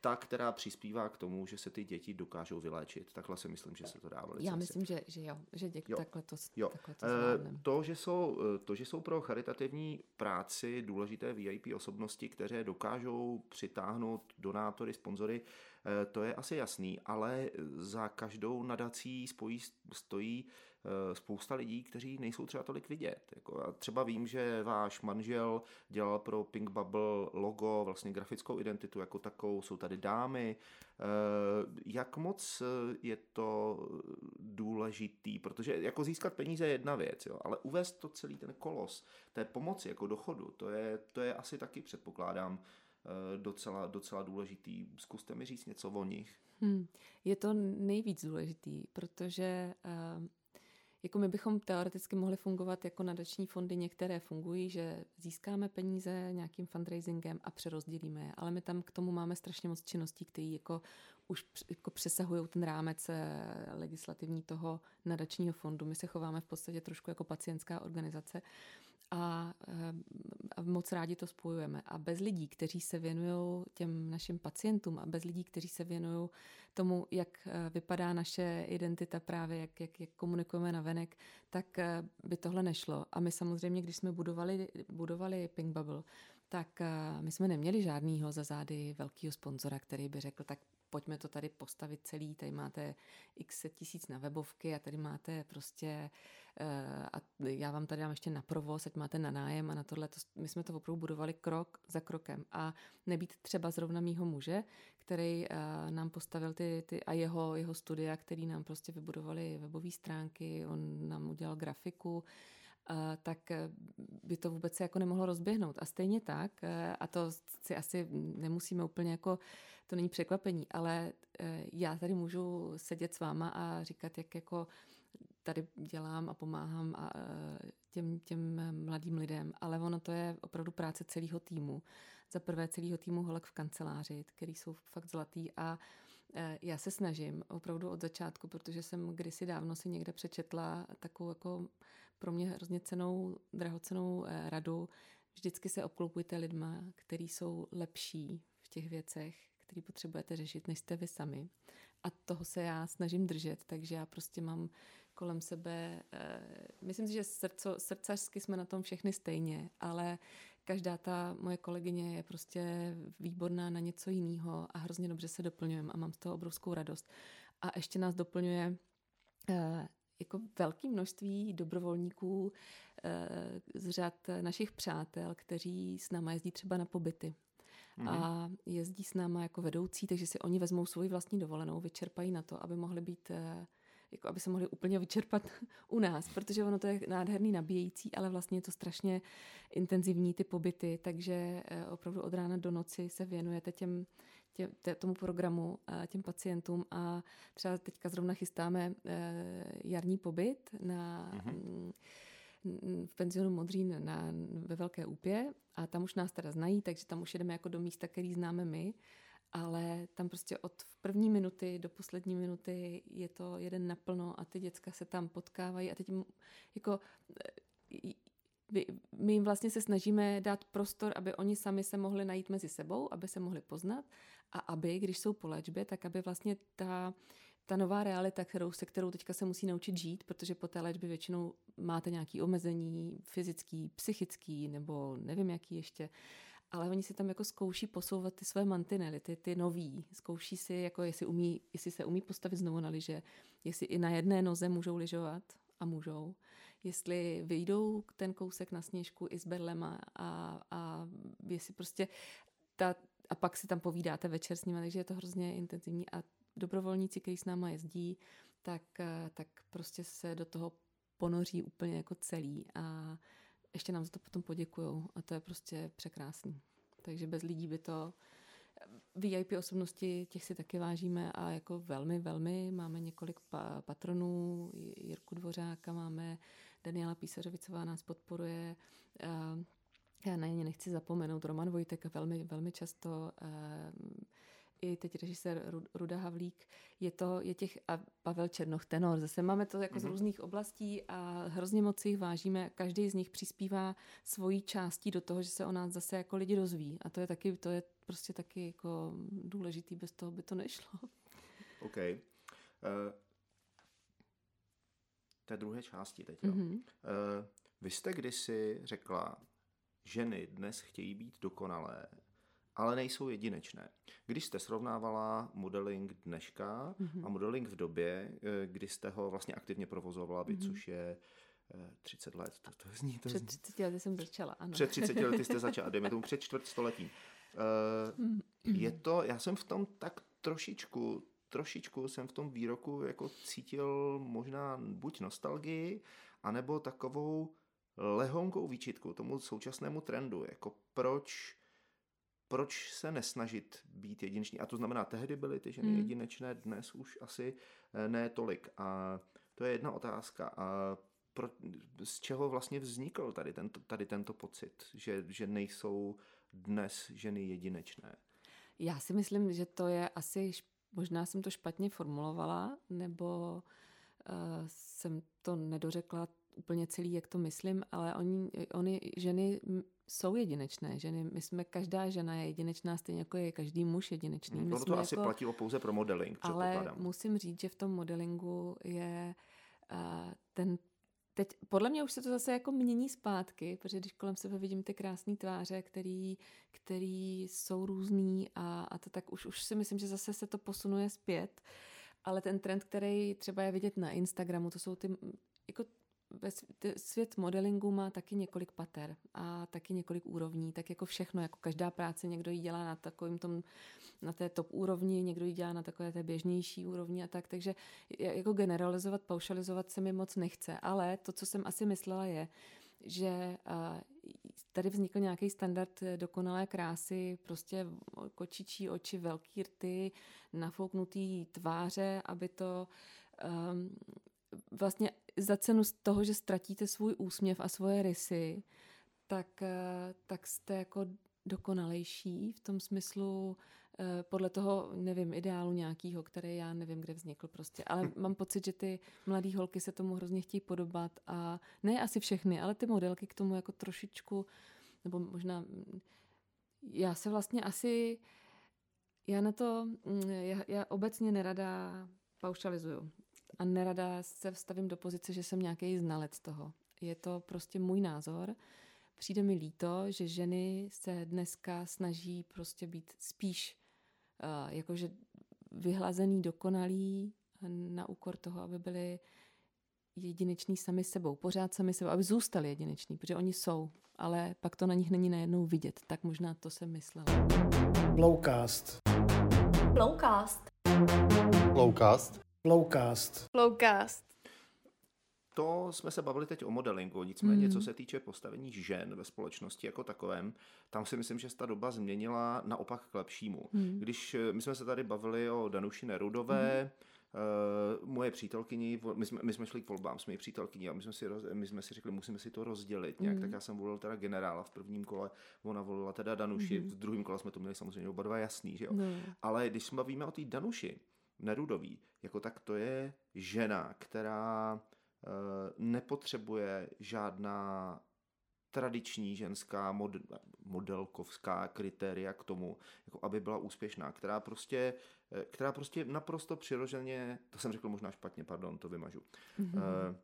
ta, která přispívá k tomu, že se ty děti dokážou vyléčit. Takhle si myslím, že se to dá velice Já myslím, že, že jo, že děk, Jo. takhle to, Jo. takhle to Eh. To, že jsou, eh, to, že jsou pro charitativní práci důležité VIP osobnosti, které dokážou přitáhnout donátory, sponzory, eh, to je asi jasný, ale za každou nadací spojí, stojí spousta lidí, kteří nejsou třeba tolik vidět. Jako já třeba vím, že váš manžel dělal pro Pink Bubble logo, vlastně grafickou identitu jako takovou, jsou tady dámy. Eh, Jak moc eh, je to důležitý, protože jako získat peníze je jedna věc, jo, ale uvést to celý ten kolos té pomoci jako dochodu, to je, to je asi taky předpokládám eh, docela, docela důležitý. Zkuste mi říct něco o nich. Hmm. Je to nejvíc důležitý, protože uh, jako my bychom teoreticky mohli fungovat jako nadační fondy, některé fungují, že získáme peníze nějakým fundraisingem a přerozdělíme je, ale my tam k tomu máme strašně moc činností, které jako už jako přesahují ten rámec eh, legislativní toho nadačního fondu. My se chováme v podstatě trošku jako pacientská organizace a, eh, a moc rádi to spojujeme. A bez lidí, kteří se věnují těm našim pacientům a bez lidí, kteří se věnují tomu, jak eh, vypadá naše identita právě, jak, jak, jak komunikujeme na venek, tak eh, by tohle nešlo. A my samozřejmě, když jsme budovali, budovali Pink Bubble, tak my jsme neměli žádnýho za zády velkého sponzora, který by řekl, tak pojďme to tady postavit celý, tady máte x tisíc na webovky a tady máte prostě eh, a já vám tady dám ještě na provoz, ať máte na nájem a na tohle. To, my jsme to opravdu budovali krok za krokem. A nebýt třeba zrovna mýho muže, který eh, nám postavil ty, ty a jeho, jeho studia, který nám prostě vybudovali webové stránky, on nám udělal grafiku, tak eh, by to vůbec se jako nemohlo rozběhnout. A stejně tak, eh, a to si asi nemusíme úplně jako, to není překvapení, ale eh, já tady můžu sedět s váma a říkat, jak jako tady dělám a pomáhám a těm, těm mladým lidem, ale ono to je opravdu práce celého týmu. Za prvé celého týmu holek v kanceláři, který jsou fakt zlatý a já se snažím opravdu od začátku, protože jsem kdysi dávno si někde přečetla takovou jako pro mě hrozně cenou, drahocenou eh, radu. Vždycky se obklopujte lidma, kteří jsou lepší v těch věcech, které potřebujete řešit, než jste vy sami. A toho se já snažím držet, takže já prostě mám kolem sebe, eh, myslím si, že srdco, srdcařsky jsme na tom všechny stejně, ale každá ta moje kolegyně je prostě výborná na něco jiného a hrozně dobře se doplňujeme a mám z toho obrovskou radost. A ještě nás doplňuje eh, jako velké množství dobrovolníků eh, z řad našich přátel, kteří s náma jezdí třeba na pobyty. Mm-hmm. A jezdí s náma jako vedoucí, takže si oni vezmou svoji vlastní dovolenou, vyčerpají na to, aby mohli být eh, jako aby se mohli úplně vyčerpat u nás, protože ono to je nádherný nabíjející, ale vlastně je to strašně intenzivní ty pobyty, takže eh, opravdu od rána do noci se věnujete těm, tě, tě, tomu programu, těm pacientům a třeba teďka zrovna chystáme eh, jarní pobyt na... Mm-hmm v penzionu Modřín na, ve Velké Úpě a tam už nás teda znají, takže tam už jedeme jako do místa, který známe my, ale tam prostě od první minuty do poslední minuty je to jeden naplno a ty děcka se tam potkávají a teď jako my jim vlastně se snažíme dát prostor, aby oni sami se mohli najít mezi sebou, aby se mohli poznat a aby, když jsou po léčbě, tak aby vlastně ta, ta nová realita, kterou, se kterou teďka se musí naučit žít, protože po té léčbě většinou máte nějaký omezení fyzický, psychický nebo nevím jaký ještě, ale oni si tam jako zkouší posouvat ty své mantinely, ty, ty nový. Zkouší si, jako jestli, umí, jestli se umí postavit znovu na liže, jestli i na jedné noze můžou lyžovat a můžou, jestli vyjdou ten kousek na sněžku i s berlema a, a jestli prostě ta, a pak si tam povídáte večer s nimi, takže je to hrozně intenzivní a dobrovolníci, kteří s náma jezdí, tak, tak prostě se do toho ponoří úplně jako celý a ještě nám za to potom poděkujou a to je prostě překrásný. Takže bez lidí by to VIP osobnosti, těch si taky vážíme a jako velmi, velmi. Máme několik pa- patronů, Jirku Dvořáka, máme Daniela Písařovicová nás podporuje, já na ně nechci zapomenout, Roman Vojtek velmi, velmi často i teď režisér Ruda Havlík, je to, je těch, a Pavel Černoch, tenor, zase máme to jako mm-hmm. z mhm. různých oblastí a hrozně moc jich vážíme, každý z nich přispívá svojí částí do toho, že se o nás zase jako lidi dozví a to je taky, to je prostě taky jako důležitý, bez toho by to nešlo. OK. Uh, té druhé části teď, jo. Mm-hmm. Uh, vy jste kdysi řekla, ženy dnes chtějí být dokonalé, ale nejsou jedinečné. Když jste srovnávala modeling dneška mm-hmm. a modeling v době, eh, kdy jste ho vlastně aktivně provozovala, mm-hmm. což je 30 eh, let, to, to zní... To před 30 lety jsem začala, ano. Před 30 lety jste začala, dejme tomu před čtvrt stoletím. Uh, je to, já jsem v tom tak trošičku, trošičku jsem v tom výroku jako cítil možná buď nostalgii, anebo takovou lehonkou výčitku tomu současnému trendu, jako proč proč se nesnažit být jedinečný? A to znamená, tehdy byly ty ženy hmm. jedinečné, dnes už asi eh, ne tolik. A to je jedna otázka. A pro, z čeho vlastně vznikl tady tento, tady tento pocit, že, že nejsou dnes ženy jedinečné? Já si myslím, že to je asi, možná jsem to špatně formulovala, nebo uh, jsem to nedořekla úplně celý, jak to myslím, ale oni, oni ženy jsou jedinečné ženy. My jsme, každá žena je jedinečná, stejně jako je každý muž jedinečný. Hmm, to, to asi jako, platilo pouze pro modeling, Ale musím říct, že v tom modelingu je uh, ten Teď podle mě už se to zase jako mění zpátky, protože když kolem sebe vidím ty krásné tváře, který, který jsou různý a, a to tak už, už si myslím, že zase se to posunuje zpět. Ale ten trend, který třeba je vidět na Instagramu, to jsou ty jako svět modelingu má taky několik pater a taky několik úrovní, tak jako všechno, jako každá práce, někdo ji dělá na takovým tom, na té top úrovni, někdo ji dělá na takové té běžnější úrovni a tak, takže jako generalizovat, paušalizovat se mi moc nechce, ale to, co jsem asi myslela je, že tady vznikl nějaký standard dokonalé krásy, prostě kočičí oči, velký rty, nafouknutý tváře, aby to um, vlastně za cenu z toho, že ztratíte svůj úsměv a svoje rysy, tak, eh, tak jste jako dokonalejší v tom smyslu eh, podle toho, nevím, ideálu nějakýho, který já nevím, kde vznikl prostě. Ale mám pocit, že ty mladé holky se tomu hrozně chtějí podobat a ne asi všechny, ale ty modelky k tomu jako trošičku, nebo možná já se vlastně asi Já na to, mm, já, já obecně nerada paušalizuju a nerada se vstavím do pozice, že jsem nějaký znalec toho. Je to prostě můj názor. Přijde mi líto, že ženy se dneska snaží prostě být spíš uh, jakože vyhlazený, dokonalý na úkor toho, aby byly jedineční sami sebou, pořád sami sebou, aby zůstali jedineční, protože oni jsou, ale pak to na nich není najednou vidět. Tak možná to jsem myslela. Blowcast. Blowcast. Lowcast. Blowcast. Flowcast. To jsme se bavili teď o modelingu, nicméně Mm. co se týče postavení žen ve společnosti jako takovém, tam si myslím, že se ta doba změnila naopak k lepšímu. Mm. Když eh, my jsme se tady bavili o Danuši Nerudové, Uh, moje přítelkyni, my jsme, my jsme šli k volbám s mojí přítelkyní a my jsme, si roz, my jsme si řekli, musíme si to rozdělit nějak, Mm. tak já jsem volil teda generála v prvním kole, ona volila teda Danuši, v druhém kole jsme to měli samozřejmě oba dva jasný, že jo. No. Ale když se bavíme o té Danuši Nerudový, jako tak to je žena, která eh, nepotřebuje žádná tradiční ženská mod, modelkovská kritéria k tomu, jako aby byla úspěšná, která prostě, eh, která prostě naprosto přirozeně, to jsem řekl možná špatně, pardon, to vymažu. Mhm. Eh,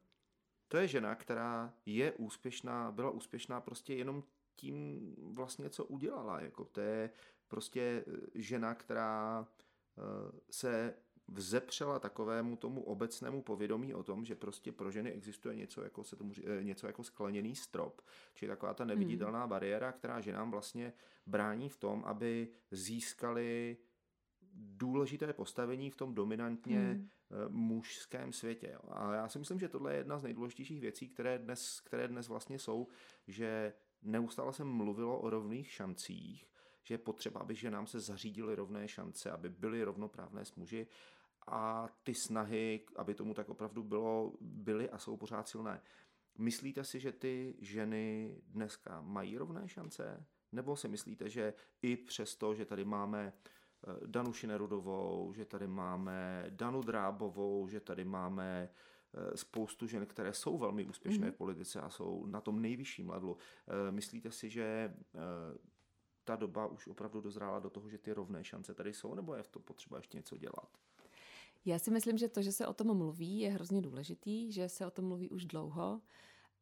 To je žena, která je úspěšná, byla úspěšná prostě jenom tím vlastně, co udělala. Jako to je prostě žena, která se vzepřela takovému tomu obecnému povědomí o tom, že prostě pro ženy existuje něco jako, se tomu, eh, něco jako skleněný strop, čili taková ta neviditelná bariéra, která ženám vlastně brání v tom, aby získali důležité postavení v tom dominantně Hmm. eh, mužském světě. A já si myslím, že tohle je jedna z nejdůležitějších věcí, které dnes, které dnes vlastně jsou, že neustále se mluvilo o rovných šancích, že je potřeba, aby ženám se zařídily rovné šance, aby byly rovnoprávné s muži a ty snahy, aby tomu tak opravdu bylo, byly a jsou pořád silné. Myslíte si, že ty ženy dneska mají rovné šance? Nebo si myslíte, že i přesto, že tady máme eh, Danu Šinerudovou, že tady máme Danu Drábovou, že tady máme eh, spoustu žen, které jsou velmi úspěšné v politice a jsou na tom nejvyšším levelu. Eh, Myslíte si, že ta doba už opravdu dozrála do toho, že ty rovné šance tady jsou, nebo je v tom potřeba ještě něco dělat? Já si myslím, že to, že se o tom mluví, je hrozně důležitý, že se o tom mluví už dlouho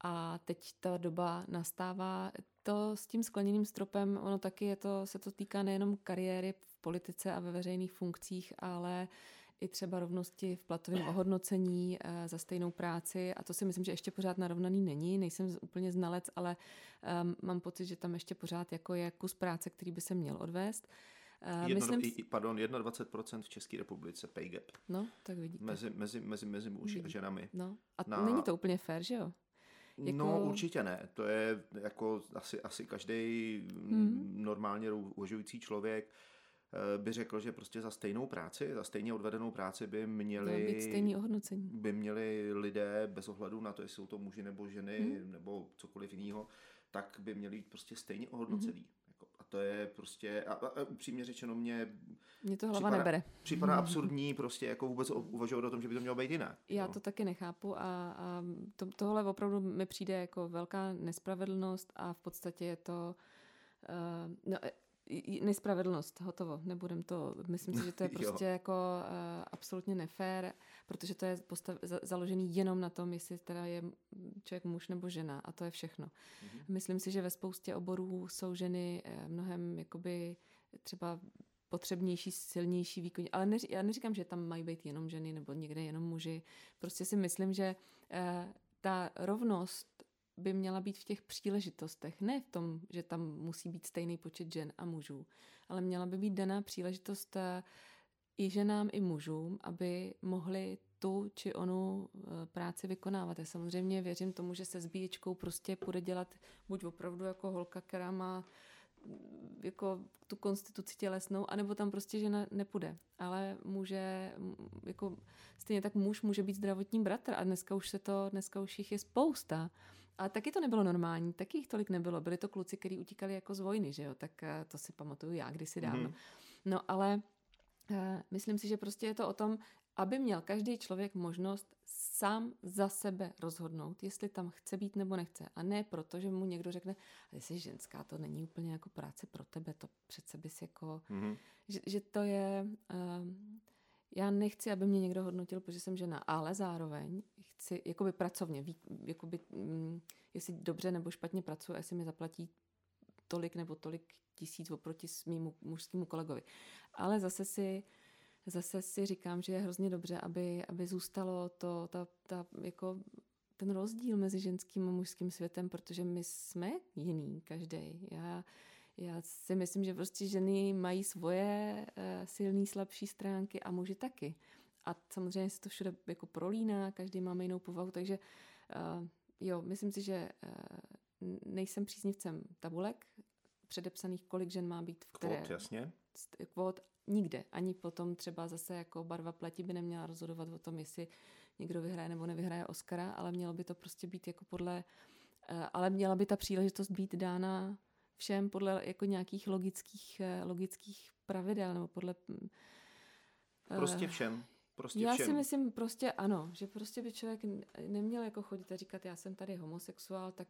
a teď ta doba nastává. To s tím skleněným stropem, ono taky je to, se to týká nejenom kariéry v politice a ve veřejných funkcích, ale i třeba rovnosti v platovém ohodnocení eh, za stejnou práci a to si myslím, že ještě pořád narovnaný není. Nejsem úplně znalec, ale um, mám pocit, že tam ještě pořád jako je kus práce, který by se měl odvést. Eh, Jedno, myslím, pardon, 21% v České republice pay gap no, tak vidíte. mezi, mezi, mezi, mezi muži a ženami. No, a Na- není to úplně fér, že jo? Jako- No určitě ne. To je jako asi, asi každý Mhm. normálně uvažující člověk eh, by řekl, že prostě za stejnou práci, za stejně odvedenou práci by měli být stejný ohodnocení. by měli lidé bez ohledu na to, jestli jsou to muži nebo ženy Mhm. nebo cokoliv jiného, tak by měli být prostě stejně ohodnocený. Jako, a to je prostě, a, a, a upřímně řečeno, mě Mě to hlava Připadá- nebere. připadá absurdní prostě jako vůbec uvažovat o tom, že by to mělo být jinak. Já jo. to taky nechápu a, a to, tohle opravdu mi přijde jako velká nespravedlnost a v podstatě je to uh, no, nespravedlnost, hotovo, nebudem to, myslím si, že to je prostě jako uh, absolutně nefér, protože to je postav, za, založený jenom na tom, jestli teda je člověk muž nebo žena a to je všechno. Mhm. Myslím si, že ve spoustě oborů jsou ženy eh, mnohem jakoby třeba potřebnější, silnější výkon. Ale neři, já neříkám, že tam mají být jenom ženy nebo někde jenom muži. Prostě si myslím, že eh, ta rovnost by měla být v těch příležitostech. Ne v tom, že tam musí být stejný počet žen a mužů, ale měla by být daná příležitost eh, i ženám, i mužům, aby mohli tu či onu eh, práci vykonávat. Já samozřejmě věřím tomu, že se zbíječkou prostě půjde dělat buď opravdu jako holka, která má mm, jako tu konstituci tělesnou, anebo tam prostě žena nepůjde. Ale může, jako stejně tak muž může být zdravotní bratr a dneska už se to, dneska už jich je spousta. A taky to nebylo normální, taky jich tolik nebylo. Byli to kluci, kteří utíkali jako z vojny, že jo? Tak eh, to si pamatuju já kdysi dávno. Mhm. No ale eh, myslím si, že prostě je to o tom, aby měl každý člověk možnost sám za sebe rozhodnout, jestli tam chce být nebo nechce. A ne proto, že mu někdo řekne, ale jsi ženská, to není úplně jako práce pro tebe, to přece bys jako... Mm-hmm. Že, že to je... Uh, já nechci, aby mě někdo hodnotil, protože jsem žena, ale zároveň chci, jakoby pracovně, jakoby, mm, jestli dobře nebo špatně pracuji, jestli mi zaplatí tolik nebo tolik tisíc oproti mýmu mužskému kolegovi. Ale zase si zase si říkám, že je hrozně dobře, aby, aby zůstalo to, ta, ta, jako ten rozdíl mezi ženským a mužským světem, protože my jsme jiný, každý. Já, já si myslím, že prostě ženy mají svoje uh, silné, slabší stránky a muži taky. A samozřejmě se to všude jako prolíná, každý máme jinou povahu, takže uh, jo, myslím si, že uh, nejsem příznivcem tabulek předepsaných, kolik žen má být v které... Kvot, jasně. Kvot nikde. Ani potom třeba zase jako barva pleti by neměla rozhodovat o tom, jestli někdo vyhraje nebo nevyhraje Oscara, ale mělo by to prostě být jako podle... Ale měla by ta příležitost být dána všem podle jako nějakých logických, eh, logických pravidel nebo podle... Mm, prostě všem. Prostě já všem. si myslím prostě ano, že prostě by člověk neměl jako chodit a říkat, já jsem tady homosexuál, tak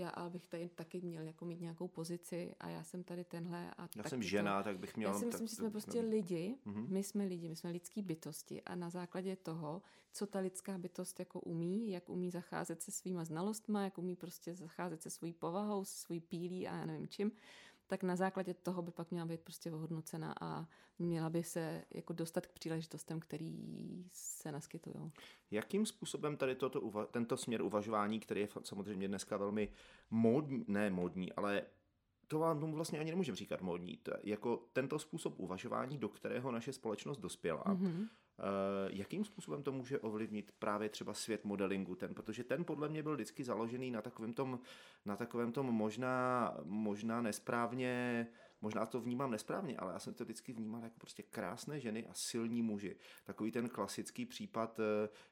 já ale bych tady taky měl jako mít nějakou pozici a já jsem tady tenhle. A já jsem žena, to... tak bych měl... Já si myslím, tak, že jsme prostě no. lidi, mm-hmm. my jsme lidi, my jsme lidský bytosti a na základě toho, co ta lidská bytost jako umí, jak umí zacházet se svýma znalostma, jak umí prostě zacházet se svojí povahou, se svojí pílí a já nevím čím, tak na základě toho by pak měla být prostě ohodnocena a měla by se jako dostat k příležitostem, který se naskytují. Jakým způsobem tady toto, uva- tento směr uvažování, který je samozřejmě dneska velmi módní, ne módní, ale to vám tomu vlastně ani nemůžeme říkat módní. To, jako tento způsob uvažování, do kterého naše společnost dospěla, mm-hmm. Uh, jakým způsobem to může ovlivnit právě třeba svět modelingu ten, protože ten podle mě byl vždycky založený na takovém tom, na takovém tom možná, možná nesprávně možná to vnímám nesprávně, ale já jsem to vždycky vnímal jako prostě krásné ženy a silní muži. Takový ten klasický případ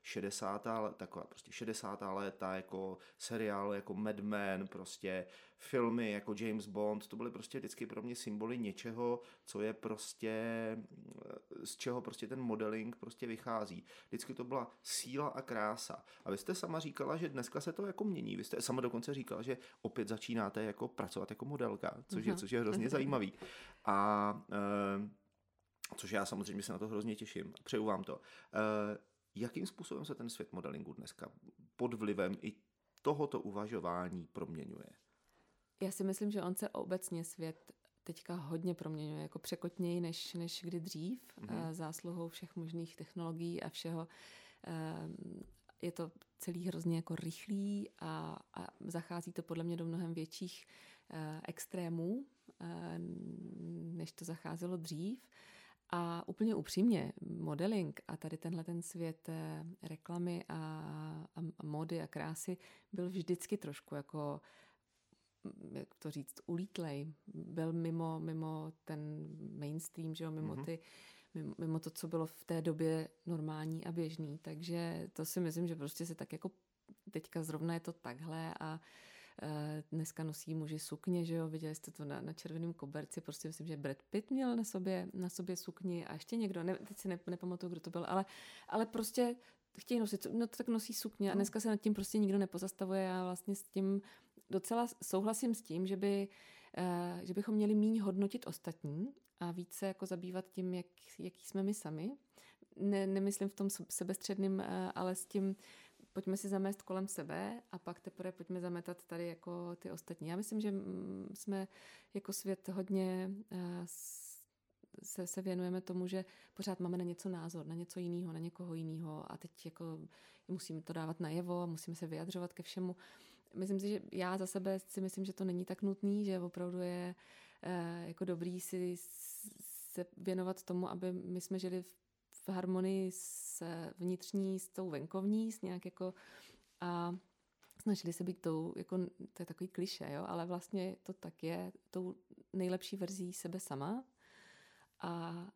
60. Eh, taková prostě 60. léta, jako seriál jako Mad Men, prostě filmy jako James Bond, to byly prostě vždycky pro mě symboly něčeho, co je prostě, z čeho prostě ten modeling prostě vychází. Vždycky to byla síla a krása. A vy jste sama říkala, že dneska se to jako mění. Vy jste sama dokonce říkala, že opět začínáte jako pracovat jako modelka, což je, což je hrozně zajímavé zajímavý. A e, což já samozřejmě se na to hrozně těším. Přeju vám to. E, jakým způsobem se ten svět modelingu dneska pod vlivem i tohoto uvažování proměňuje? Já si myslím, že on se obecně svět teďka hodně proměňuje, jako překotněji než, než kdy dřív, mm-hmm. zásluhou všech možných technologií a všeho. Je to celý hrozně jako rychlý a, a zachází to podle mě do mnohem větších extrémů, Eh, než to zacházelo dřív. A úplně upřímně, modeling a tady tenhle ten svět eh, reklamy a, a, a mody a krásy byl vždycky trošku jako jak to říct, ulítlej. Byl mimo, mimo ten mainstream, že jo, mimo, mm-hmm. ty, mimo, mimo to, co bylo v té době normální a běžný. Takže to si myslím, že prostě se tak jako teďka zrovna je to takhle a Eh, dneska nosí muži sukně, že jo, viděli jste to na, na červeném koberci, prostě myslím, že Brad Pitt měl na sobě, na sobě sukni a ještě někdo, ne, teď si ne, nepamatuju, kdo to byl, ale, ale prostě chtějí nosit, no to tak nosí sukně a no. dneska se nad tím prostě nikdo nepozastavuje. Já vlastně s tím docela souhlasím s tím, že, by, uh, že bychom měli míň hodnotit ostatní a více jako zabývat tím, jak, jaký jsme my sami. Ne, nemyslím v tom sebestředným, uh, ale s tím, pojďme si zamést kolem sebe a pak teprve pojďme zametat tady jako ty ostatní. Já myslím, že mm, jsme jako svět hodně eh, se, se věnujeme tomu, že pořád máme na něco názor, na něco jiného, na někoho jiného a teď jako musím to dávat najevo a musíme se vyjadřovat ke všemu. Myslím si, že já za sebe si myslím, že to není tak nutný, že opravdu je eh, jako dobrý si se věnovat tomu, aby my jsme žili v harmonii s vnitřní, s tou venkovní, s nějak jako a snažili se být tou, jako, to je takový kliše, jo, ale vlastně to tak je, tou nejlepší verzí sebe sama. A,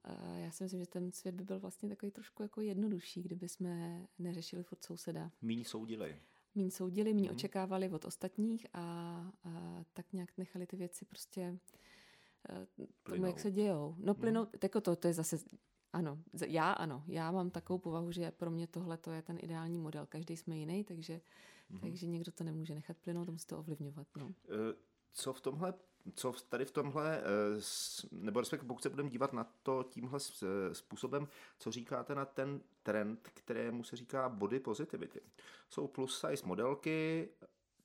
a já si myslím, že ten svět by byl vlastně takový trošku jako jednodušší, kdyby jsme neřešili furt souseda. Míň soudili. Míň soudili, míň hmm. očekávali od ostatních a, a tak nějak nechali ty věci prostě uh, tomu, jak se dějou. No plynou, hmm. jako to, to je zase ano, já ano. Já mám takovou povahu, že pro mě tohle to je ten ideální model. Každý jsme jiný, takže, mm-hmm. takže někdo to nemůže nechat plynout, musí to ovlivňovat. No. Eh, Co v tomhle, co tady v tomhle, eh, nebo respektive pokud se budeme dívat na to tímhle eh, způsobem, co říkáte na ten trend, kterému se říká body positivity. Jsou plus size modelky,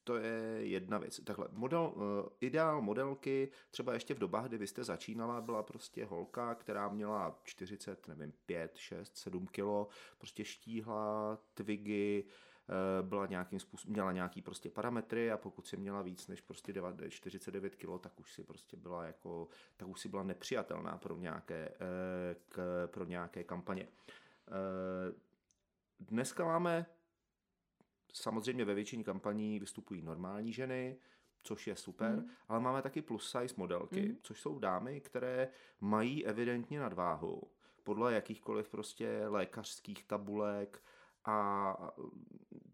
to je jedna věc. Takhle, model, eh, ideál modelky, třeba ještě v dobách, kdy vy jste začínala, byla prostě holka, která měla 40, nevím, 5, 6, 7 kilo, prostě štíhla, twigy, byla nějakým způsobem, měla nějaký prostě parametry a pokud si měla víc než prostě 9 49 kg, tak už si prostě byla jako, tak už si byla nepřijatelná pro nějaké, eh, k, pro nějaké kampaně. Eh, Dneska máme samozřejmě ve většině kampaní vystupují normální ženy, což je super, mm. ale máme taky plus size modelky, mm. což jsou dámy, které mají evidentně nadváhu podle jakýchkoliv prostě lékařských tabulek a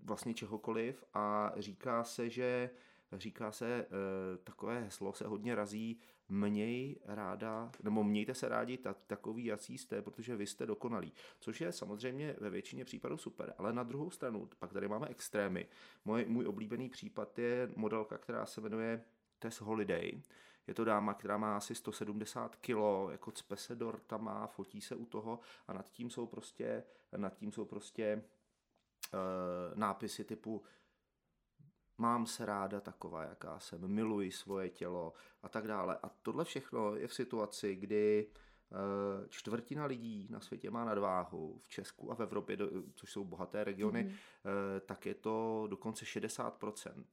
vlastně čehokoliv a říká se, že říká se, e, takové heslo se hodně razí, měj ráda, nebo mějte se rádi tak, takový, jací jste, protože vy jste dokonalí. Což je samozřejmě ve většině případů super, ale na druhou stranu, pak tady máme extrémy. Můj, můj oblíbený případ je modelka, která se jmenuje Tess Holiday. Je to dáma, která má asi 170 kg, jako cpe se dortama, fotí se u toho a nad tím jsou prostě, nad tím jsou prostě nápisy typu mám se ráda taková, jaká jsem, miluji svoje tělo a tak dále. A tohle všechno je v situaci, kdy eh, čtvrtina lidí na světě má nadváhu, v Česku a v Evropě, což jsou bohaté regiony, mm. tak je to dokonce 60%.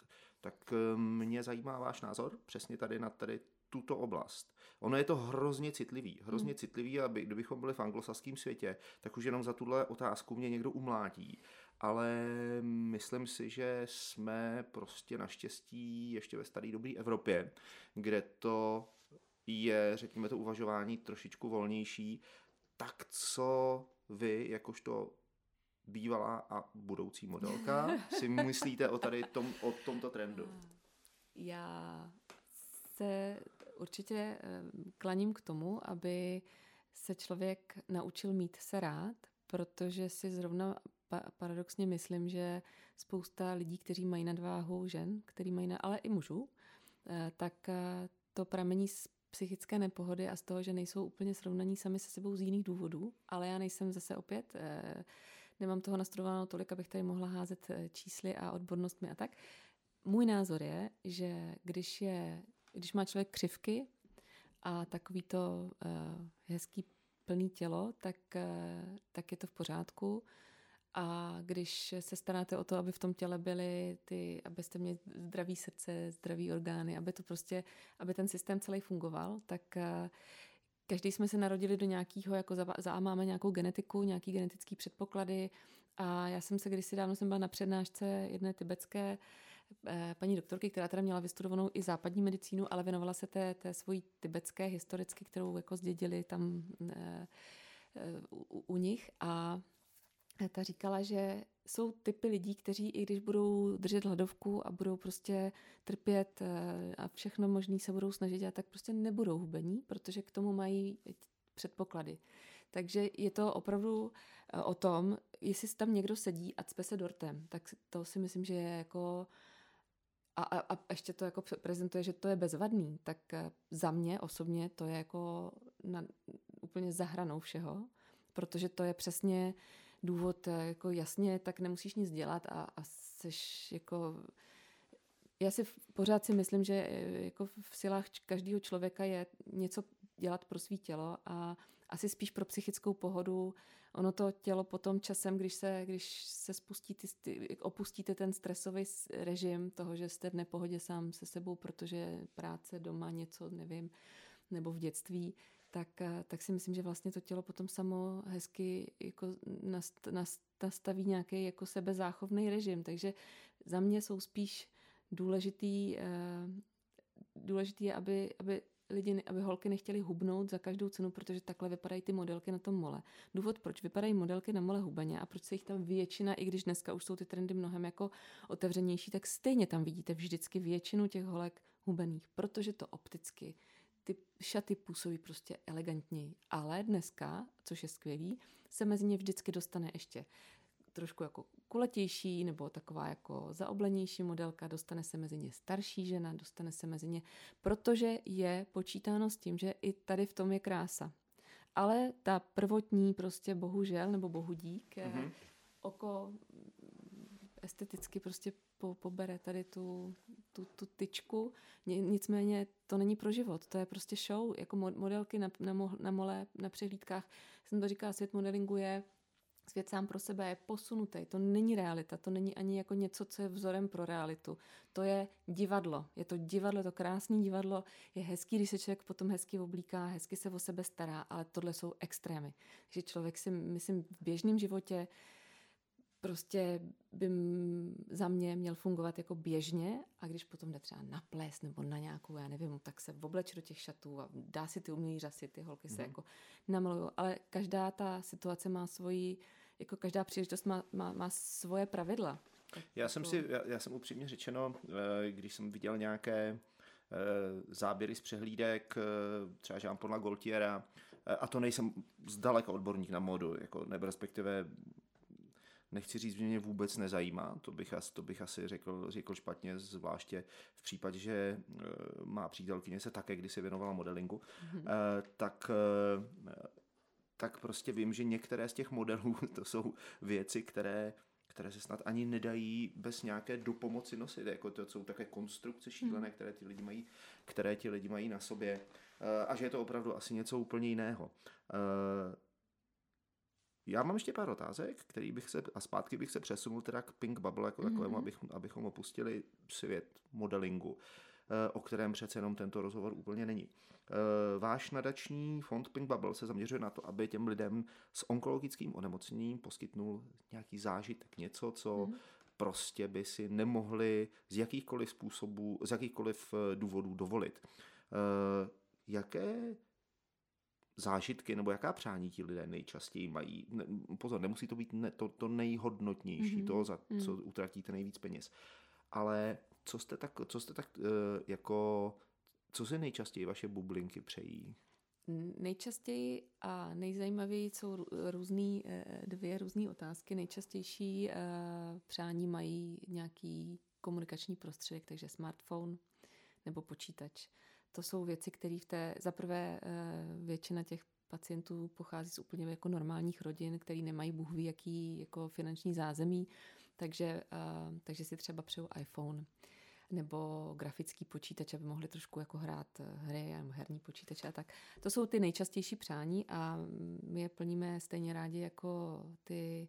Tak eh, mě zajímá váš názor přesně tady na tady tuto oblast. Ono je to hrozně citlivý, hrozně citlivý, aby kdybychom byli v anglosaském světě, tak už jenom za tuhle otázku mě někdo umlátí. Ale myslím si, že jsme prostě naštěstí ještě ve staré dobré Evropě, kde to je, řekněme, to uvažování trošičku volnější. Tak co vy, jakožto bývalá a budoucí modelka, si myslíte o tady tom, o tomto trendu? Já se určitě eh, klaním k tomu, aby se člověk naučil mít se rád, protože si zrovna pa- paradoxně myslím, že spousta lidí, kteří mají nadváhu žen, který mají, na, ale i mužů, eh, tak eh, to pramení z psychické nepohody a z toho, že nejsou úplně srovnaní sami se sebou z jiných důvodů, ale já nejsem zase opět, eh, nemám toho nastudováno tolik, abych tady mohla házet čísly a odbornostmi a tak. Můj názor je, že když, je, když má člověk křivky a takový to hezký plný tělo, tak, uh, tak je to v pořádku. A když se staráte o to, aby v tom těle byly ty, abyste měli zdravý srdce, zdravý orgány, aby to prostě, aby ten systém celý fungoval, tak uh, každý jsme se narodili do nějakého, jako za, za máme nějakou genetiku, nějaký genetický předpoklady a já jsem se kdysi dávno jsem byla na přednášce jedné tibetské eh, paní doktorky, která teda měla vystudovanou i západní medicínu, ale věnovala se té, té svojí tibetské historicky, kterou jako zdědili tam eh, eh, u, u nich a ta říkala, že jsou typy lidí, kteří i když budou držet hladovku a budou prostě trpět eh, a všechno možný se budou snažit dělat, tak prostě nebudou hubení, protože k tomu mají předpoklady. Takže je to opravdu eh, o tom, jestli tam někdo sedí a cpe se dortem, tak to si myslím, že je jako a, a, ještě to jako prezentuje, že to je bezvadný, tak eh, za mě osobně to je jako na, úplně zahranou všeho, protože to je přesně důvod, eh, jako jasně, tak nemusíš nic dělat a, a seš jako já si pořád si myslím, že eh, jako v silách každého člověka je něco dělat pro svý tělo a asi spíš pro psychickou pohodu. Ono to tělo potom časem, když se, když se spustíte, opustíte ten stresový režim toho, že jste v nepohodě sám se sebou, protože práce doma, něco, nevím, nebo v dětství, tak, tak si myslím, že vlastně to tělo potom samo hezky jako nast, nast, nastaví nějaký jako sebezáchovný režim. Takže za mě jsou spíš důležitý, důležitý je, aby, aby lidi, aby holky nechtěly hubnout za každou cenu, protože takhle vypadají ty modelky na tom mole. Důvod, proč vypadají modelky na mole hubeně a proč se jich tam většina, i když dneska už jsou ty trendy mnohem jako otevřenější, tak stejně tam vidíte vždycky většinu těch holek hubených, protože to opticky ty šaty působí prostě elegantněji. Ale dneska, což je skvělý, se mezi ně vždycky dostane ještě trošku jako kuletější nebo taková jako zaoblenější modelka, dostane se mezi ně starší žena, dostane se mezi ně, protože je počítáno s tím, že i tady v tom je krása. Ale ta prvotní prostě bohužel, nebo bohudík, mm-hmm. oko esteticky prostě po, pobere tady tu, tu, tu tyčku. Nicméně to není pro život, to je prostě show. Jako modelky na, na, na mole, na přehlídkách, jsem to říkala, svět modelingu je Svět sám pro sebe je posunutý, to není realita, to není ani jako něco, co je vzorem pro realitu. To je divadlo, je to divadlo, to krásné divadlo, je hezký, když se člověk potom hezky oblíká, hezky se o sebe stará, ale tohle jsou extrémy. Takže člověk si, myslím, v běžném životě prostě by za mě měl fungovat jako běžně a když potom jde třeba na ples nebo na nějakou, já nevím, tak se obleče do těch šatů a dá si ty umějí řasy, ty holky se mm. jako namalují, ale každá ta situace má svoji, jako každá příležitost má, má, má svoje pravidla. já jsem si, já, já jsem upřímně řečeno, eh, když jsem viděl nějaké eh, záběry z přehlídek, eh, třeba Jean-Paula Gaultiera, a to nejsem zdaleka odborník na modu, jako, nebo respektive nechci říct, že mě vůbec nezajímá, to bych, asi, to bych asi řekl, řekl špatně, zvláště v případě, že má přítelkyně se také kdysi věnovala modelingu, mm-hmm. tak tak prostě vím, že některé z těch modelů to jsou věci, které které se snad ani nedají bez nějaké dopomoci nosit. Jako to jsou také konstrukce šílené, hmm. které ti lidi mají, které ti lidi mají na sobě. A že je to opravdu asi něco úplně jiného. Já mám ještě pár otázek, který bych se, a zpátky bych se přesunul teda k Pink Bubble jako mm-hmm. takovému, abych, abychom opustili svět modelingu, eh, o kterém přece jenom tento rozhovor úplně není. Eh, váš nadační fond Pink Bubble se zaměřuje na to, aby těm lidem s onkologickým onemocněním poskytnul nějaký zážitek, něco, co mm-hmm. prostě by si nemohli z jakýchkoliv způsobů, z jakýchkoliv eh, důvodů dovolit. Jaké zážitky nebo jaká přání ti lidé nejčastěji mají. Ne, pozor, nemusí to být ne, to, to nejhodnotnější, mm-hmm. to, za co utratíte nejvíc peněz. Ale co jste tak, co jste tak uh, jako, co se nejčastěji vaše bublinky přejí? Nejčastěji a nejzajímavěji jsou různý, eh, dvě různé otázky. Nejčastější eh, přání mají nějaký komunikační prostředek, takže smartphone nebo počítač to jsou věci, které v té, zaprvé eh, většina těch pacientů pochází z úplně jako normálních rodin, který nemají bůh ví jaký jako finanční zázemí, takže, eh, takže si třeba přeju iPhone nebo grafický počítač, aby mohli trošku jako hrát eh, hry, herní počítače a tak. To jsou ty nejčastější přání a my je plníme stejně rádi jako ty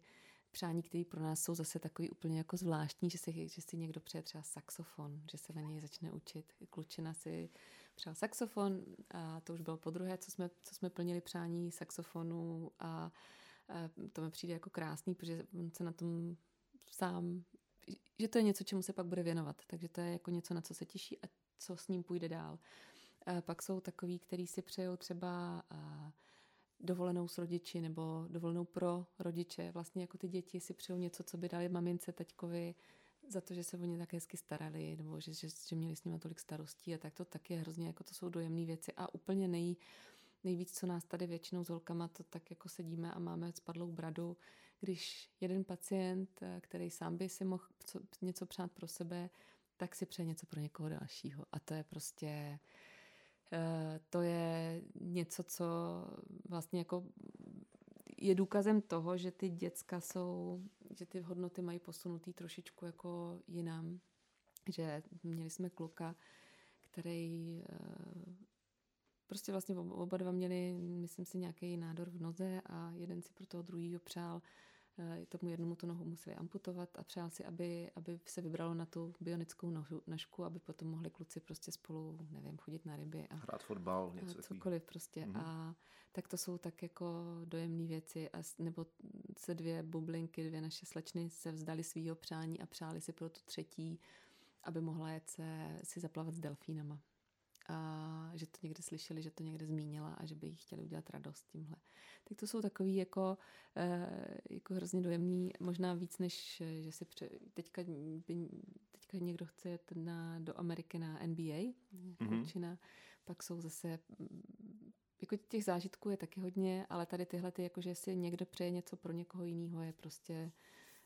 přání, které pro nás jsou zase takový úplně jako zvláštní, že si, že si někdo přeje třeba saxofon, že se na něj začne učit. Klučina si přál saxofon a to už bylo po druhé, co jsme, co jsme plnili přání saxofonu a, a to mi přijde jako krásný, protože on se na tom sám, že to je něco, čemu se pak bude věnovat, takže to je jako něco, na co se těší a co s ním půjde dál. A pak jsou takový, který si přejou třeba a, dovolenou s rodiči nebo dovolenou pro rodiče. Vlastně jako ty děti si přejou něco, co by dali mamince, teďkovi, za to, že se o ně tak hezky starali, nebo že, že, že měli s nimi tolik starostí a tak to taky hrozně, jako to jsou dojemné věci a úplně nej, nejvíc, co nás tady většinou s holkama, to tak jako sedíme a máme spadlou bradu, když jeden pacient, který sám by si mohl něco přát pro sebe, tak si přeje něco pro někoho dalšího. A to je prostě, eh, to je něco, co vlastně jako je důkazem toho, že ty děcka jsou, že ty hodnoty mají posunutý trošičku jako jinam. Že měli jsme kluka, který eh, prostě vlastně oba dva měli, myslím si, nějaký nádor v noze a jeden si pro toho druhýho přál Eh, tomu jednomu tu nohu museli amputovat a přál si, aby, aby se vybralo na tu bionickou nohu, nožku, aby potom mohli kluci prostě spolu, nevím, chodit na ryby. A, Hrát fotbal, něco a cokoliv prostě. Mm-hmm. A tak to jsou tak jako dojemné věci. A, nebo se dvě bublinky, dvě naše slečny se vzdali svýho přání a přáli si pro tu třetí, aby mohla jet se, si zaplavat s delfínama a že to někde slyšeli, že to někde zmínila a že by jí chtěli udělat radost tímhle. Tak to jsou takový jako, eh, jako hrozně dojemný, možná víc než, že si pře... teďka, by, teďka někdo chce jet na, do Ameriky na NBA, mm-hmm. pak jsou zase mm, jako těch zážitků je taky hodně, ale tady tyhle, ty, jako že si někdo přeje něco pro někoho jiného, je prostě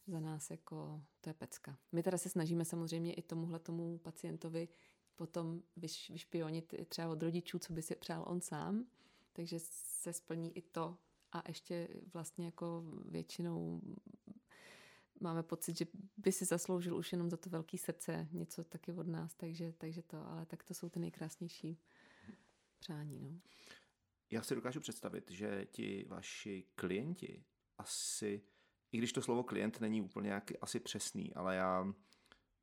za nás jako, to je pecka. My teda se snažíme samozřejmě i tomuhle tomu pacientovi potom vyš, vyšpionit třeba od rodičů, co by si přál on sám, takže se splní i to a ještě vlastně jako většinou máme pocit, že by si zasloužil už jenom za to velké srdce něco taky od nás, takže, takže to, ale tak to jsou ty nejkrásnější přání. No. Já si dokážu představit, že ti vaši klienti asi, i když to slovo klient není úplně jak asi přesný, ale já,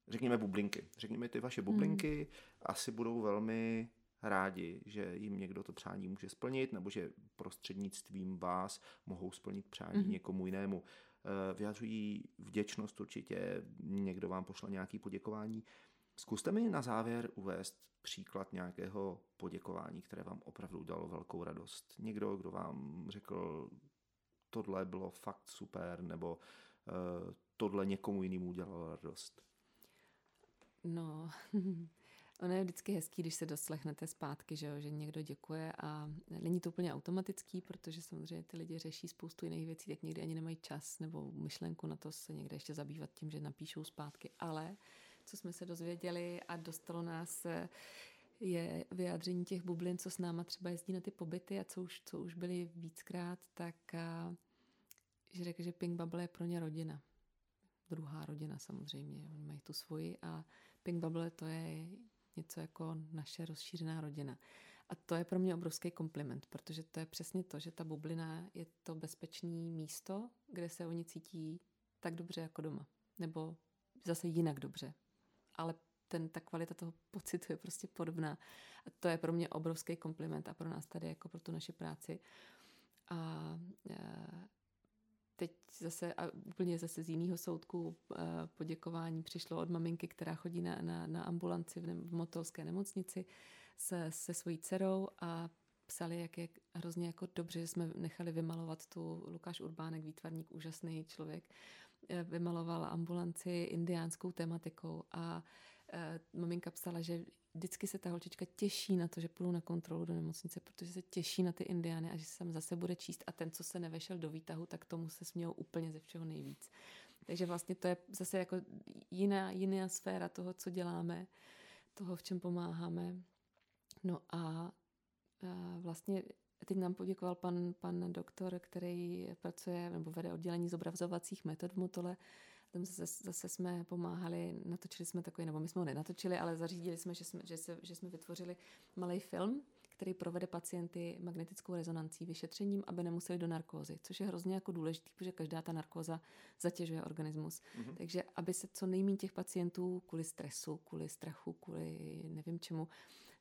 řekněme bublinky, řekněme ty vaše bublinky, hmm. asi budou velmi rádi, že jim někdo to přání může splnit, nebo že prostřednictvím vás mohou splnit přání hmm. někomu jinému. Eh, vyjadřují vděčnost určitě, někdo vám pošle nějaký poděkování. Zkuste mi na závěr uvést příklad nějakého poděkování, které vám opravdu dalo velkou radost. Někdo, kdo vám řekl, tohle bylo fakt super, nebo uh, tohle někomu jinému udělalo radost. No, ono je vždycky hezký, když se doslechnete zpátky, že, jo, že někdo děkuje a není to úplně automatický, protože samozřejmě ty lidi řeší spoustu jiných věcí, tak někdy ani nemají čas nebo myšlenku na to se někde ještě zabývat tím, že napíšou zpátky, ale co jsme se dozvěděli a dostalo nás je vyjádření těch bublin, co s náma třeba jezdí na ty pobyty a co už, co už byli víckrát, tak a, že řekl, že Pink Bubble je pro ně rodina. Druhá rodina samozřejmě, oni mají tu svoji a Pink Bubble to je něco jako naše rozšířená rodina. A to je pro mě obrovský kompliment, protože to je přesně to, že ta bublina je to bezpečné místo, kde se oni cítí tak dobře jako doma. Nebo zase jinak dobře ale ten, ta kvalita toho pocitu je prostě podobná. A to je pro mě obrovský kompliment a pro nás tady jako pro tu naši práci. A e, teď zase, a úplně zase z jiného soudku e, poděkování přišlo od maminky, která chodí na, na, na ambulanci v, ne, v motolské nemocnici se, se svojí dcerou a psali, jak je hrozně jako dobře, že jsme nechali vymalovat tu Lukáš Urbánek, výtvarník, úžasný člověk, eh, vymaloval ambulanci indiánskou tematikou a e, maminka psala, že vždycky se ta holčička těší na to, že půjdu na kontrolu do nemocnice, protože se těší na ty indiány a že se tam zase bude číst a ten, co se nevešel do výtahu, tak tomu se smějou úplně ze všeho nejvíc. Takže vlastně to je zase jako jiná, jiná sféra toho, co děláme, toho, v čem pomáháme. No a vlastně teď nám poděkoval pan, pan doktor, který pracuje nebo vede oddělení zobrazovacích metod v Motole. Tam zase, zase jsme pomáhali, natočili jsme takový, nebo my jsme ho nenatočili, ale zařídili jsme, že jsme, že, se, že jsme vytvořili malý film, který provede pacienty magnetickou rezonancí, vyšetřením, aby nemuseli do narkózy, což je hrozně jako důležité, protože každá ta narkóza zatěžuje organismus. Mm-hmm. Takže aby se co nejméně těch pacientů kvůli stresu, kvůli strachu, kvůli nevím čemu,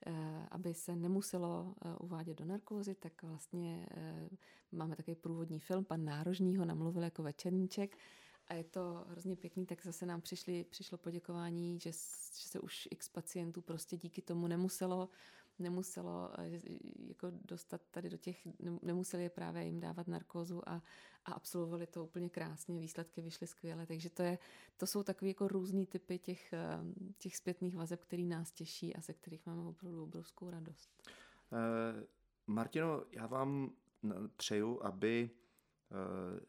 eh, aby se nemuselo eh, uvádět do narkózy, tak vlastně eh, máme takový průvodní film, pan Nárožní ho namluvil jako večerníček, a je to hrozně pěkný, tak zase nám přišli, přišlo poděkování, že, že se už x pacientů prostě díky tomu nemuselo nemuselo eh, jako dostat tady do těch, nemuseli je právě jim dávat narkózu a, a absolvovali to úplně krásně, výsledky vyšly skvěle, takže to, je, to jsou takové jako různý typy těch, eh, těch zpětných vazeb, který nás těší a ze kterých máme opravdu obrovskou radost. Uh, Martino, já vám přeju, aby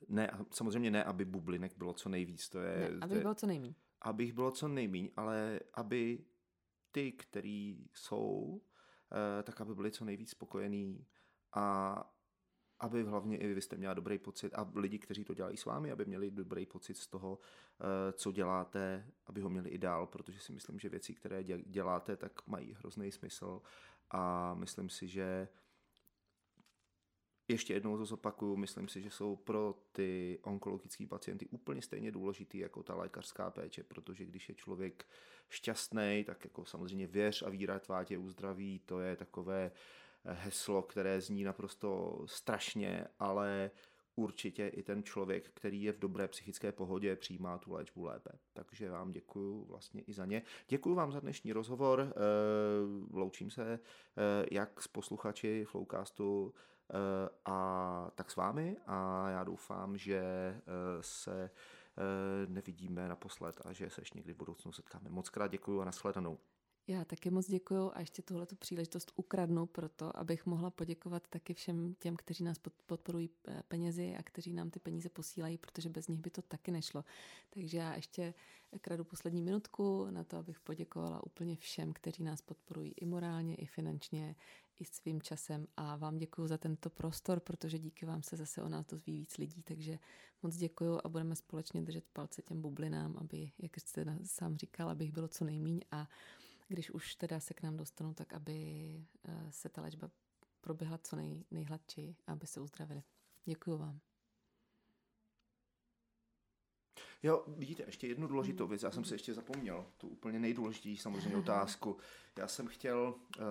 ne, samozřejmě ne, aby bublinek bylo co nejvíc, to je... Ne, aby bylo co nejméně. Abych bylo co nejméně, ale aby ty, který jsou, Eh, tak aby byli co nejvíc spokojení a aby hlavně i vy jste měla dobrý pocit a lidi, kteří to dělají s vámi, aby měli dobrý pocit z toho, eh, co děláte, aby ho měli i dál, protože si myslím, že věci, které děláte, tak mají hrozný smysl a myslím si, že ještě jednou to zopakuju, myslím si, že jsou pro ty onkologické pacienty úplně stejně důležitý jako ta lékařská péče, protože když je člověk šťastný, tak jako samozřejmě věř a víra tvá tě uzdraví, to je takové heslo, které zní naprosto strašně, ale určitě i ten člověk, který je v dobré psychické pohodě, přijímá tu léčbu lépe. Takže vám děkuji vlastně i za ně. Děkuji vám za dnešní rozhovor. Eh, loučím se eh, jak s posluchači Flowcastu, a tak s vámi a já doufám, že eh, se eh, nevidíme naposled a že se ještě někdy v budoucnu setkáme. Moc krát děkuji a nashledanou. Já taky moc děkuju a ještě tuhle tu příležitost ukradnu proto, abych mohla poděkovat taky všem těm, kteří nás podporují eh, penězi a kteří nám ty peníze posílají, protože bez nich by to taky nešlo. Takže já ještě kradu poslední minutku na to, abych poděkovala úplně všem, kteří nás podporují i morálně, i finančně, i svým časem a vám děkuji za tento prostor, protože díky vám se zase o nás dozví víc lidí, takže moc děkuji a budeme společně držet palce těm bublinám, aby, jak jste sám říkal, abych bylo co nejmíň a když už teda se k nám dostanou, tak aby eh, se ta léčba proběhla co nej, nejhladčí, aby se uzdravili. Děkuji vám. Jo, vidíte, ještě jednu důležitou věc. Já jsem se ještě zapomněl, tu úplně nejdůležitější samozřejmě otázku. Já jsem chtěl, uh,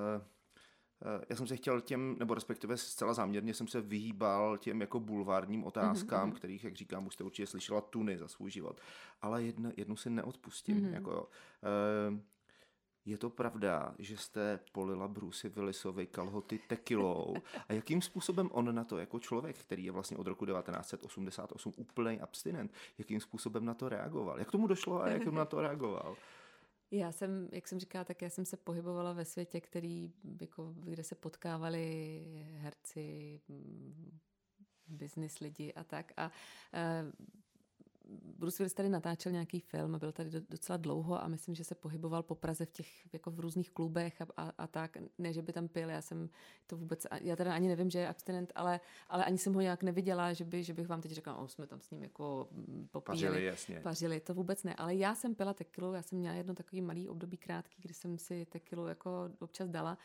já jsem se chtěl těm, nebo respektive zcela záměrně jsem se vyhýbal těm jako bulvárním otázkám, mm-hmm. kterých, jak říkám, už jste určitě slyšela tuny za svůj život. Ale jedna, jednu si neodpustím. Mm-hmm. Jako, uh, je to pravda, že jste polila Bruce Willisovi kalhoty tekilou a jakým způsobem on na to, jako člověk, který je vlastně od roku 1988 úplný abstinent, jakým způsobem na to reagoval? Jak tomu došlo a jak na to reagoval? Já jsem, jak jsem říkala, tak já jsem se pohybovala ve světě, který, jako, kde se potkávali herci, business lidi a tak. A uh, Bruce Willis tady natáčel nějaký film a byl tady docela dlouho a myslím, že se pohyboval po Praze v těch jako v různých klubech a, a, a tak. Ne, že by tam pil, já jsem to vůbec, já teda ani nevím, že je abstinent, ale, ale ani jsem ho nějak neviděla, že, by, že bych vám teď řekla, o, jsme tam s ním jako mm, popíjeli. Pařili, jasně. Pařili, to vůbec ne. Ale já jsem pila tekilu, já jsem měla jedno takový malý období krátký, kdy jsem si tekilu jako občas dala.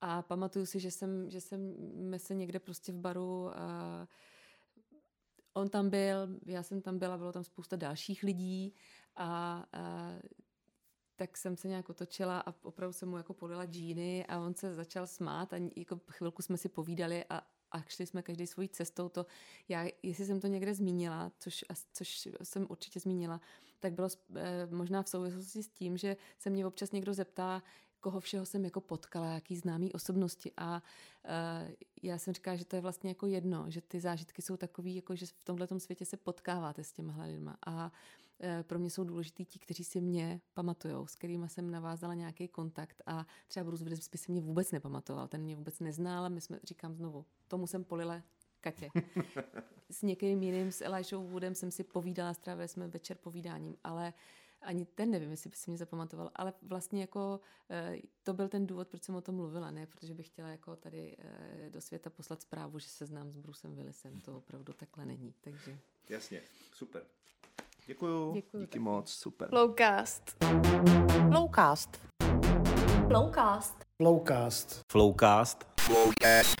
A pamatuju si, že jsem, že jsem se někde prostě v baru uh, On tam byl, já jsem tam byla, bylo tam spousta dalších lidí a, a tak jsem se nějak otočila a opravdu jsem mu jako polila džíny a on se začal smát a jako chvilku jsme si povídali a, a šli jsme každý svojí cestou. To já, jestli jsem to někde zmínila, což, což jsem určitě zmínila, tak bylo eh, možná v souvislosti s tím, že se mě občas někdo zeptá, koho všeho jsem jako potkala, jaký známý osobnosti a uh, já jsem říkala, že to je vlastně jako jedno, že ty zážitky jsou takový, jako že v tomhle světě se potkáváte s těma lidma a uh, pro mě jsou důležitý ti, kteří si mě pamatujou, s kterými jsem navázala nějaký kontakt a třeba Bruce Willis by si mě vůbec nepamatoval, ten mě vůbec neznal my jsme, říkám znovu, tomu jsem polila Katě. S někým jiným, s Elijah Woodem jsem si povídala, strávili jsme večer povídáním, ale uh, ani ten nevím, jestli by si mě zapamatoval, ale vlastně jako eh, to byl ten důvod, proč jsem o tom mluvila, ne, protože bych chtěla jako tady eh, do světa poslat zprávu, že se znám s Brusem Willisem, to opravdu takhle není, takže. Jasně, super. Děkuju, Děkuju díky taky. moc, super. Flowcast. Flowcast. Flowcast. Flowcast. Flowcast. Flowcast.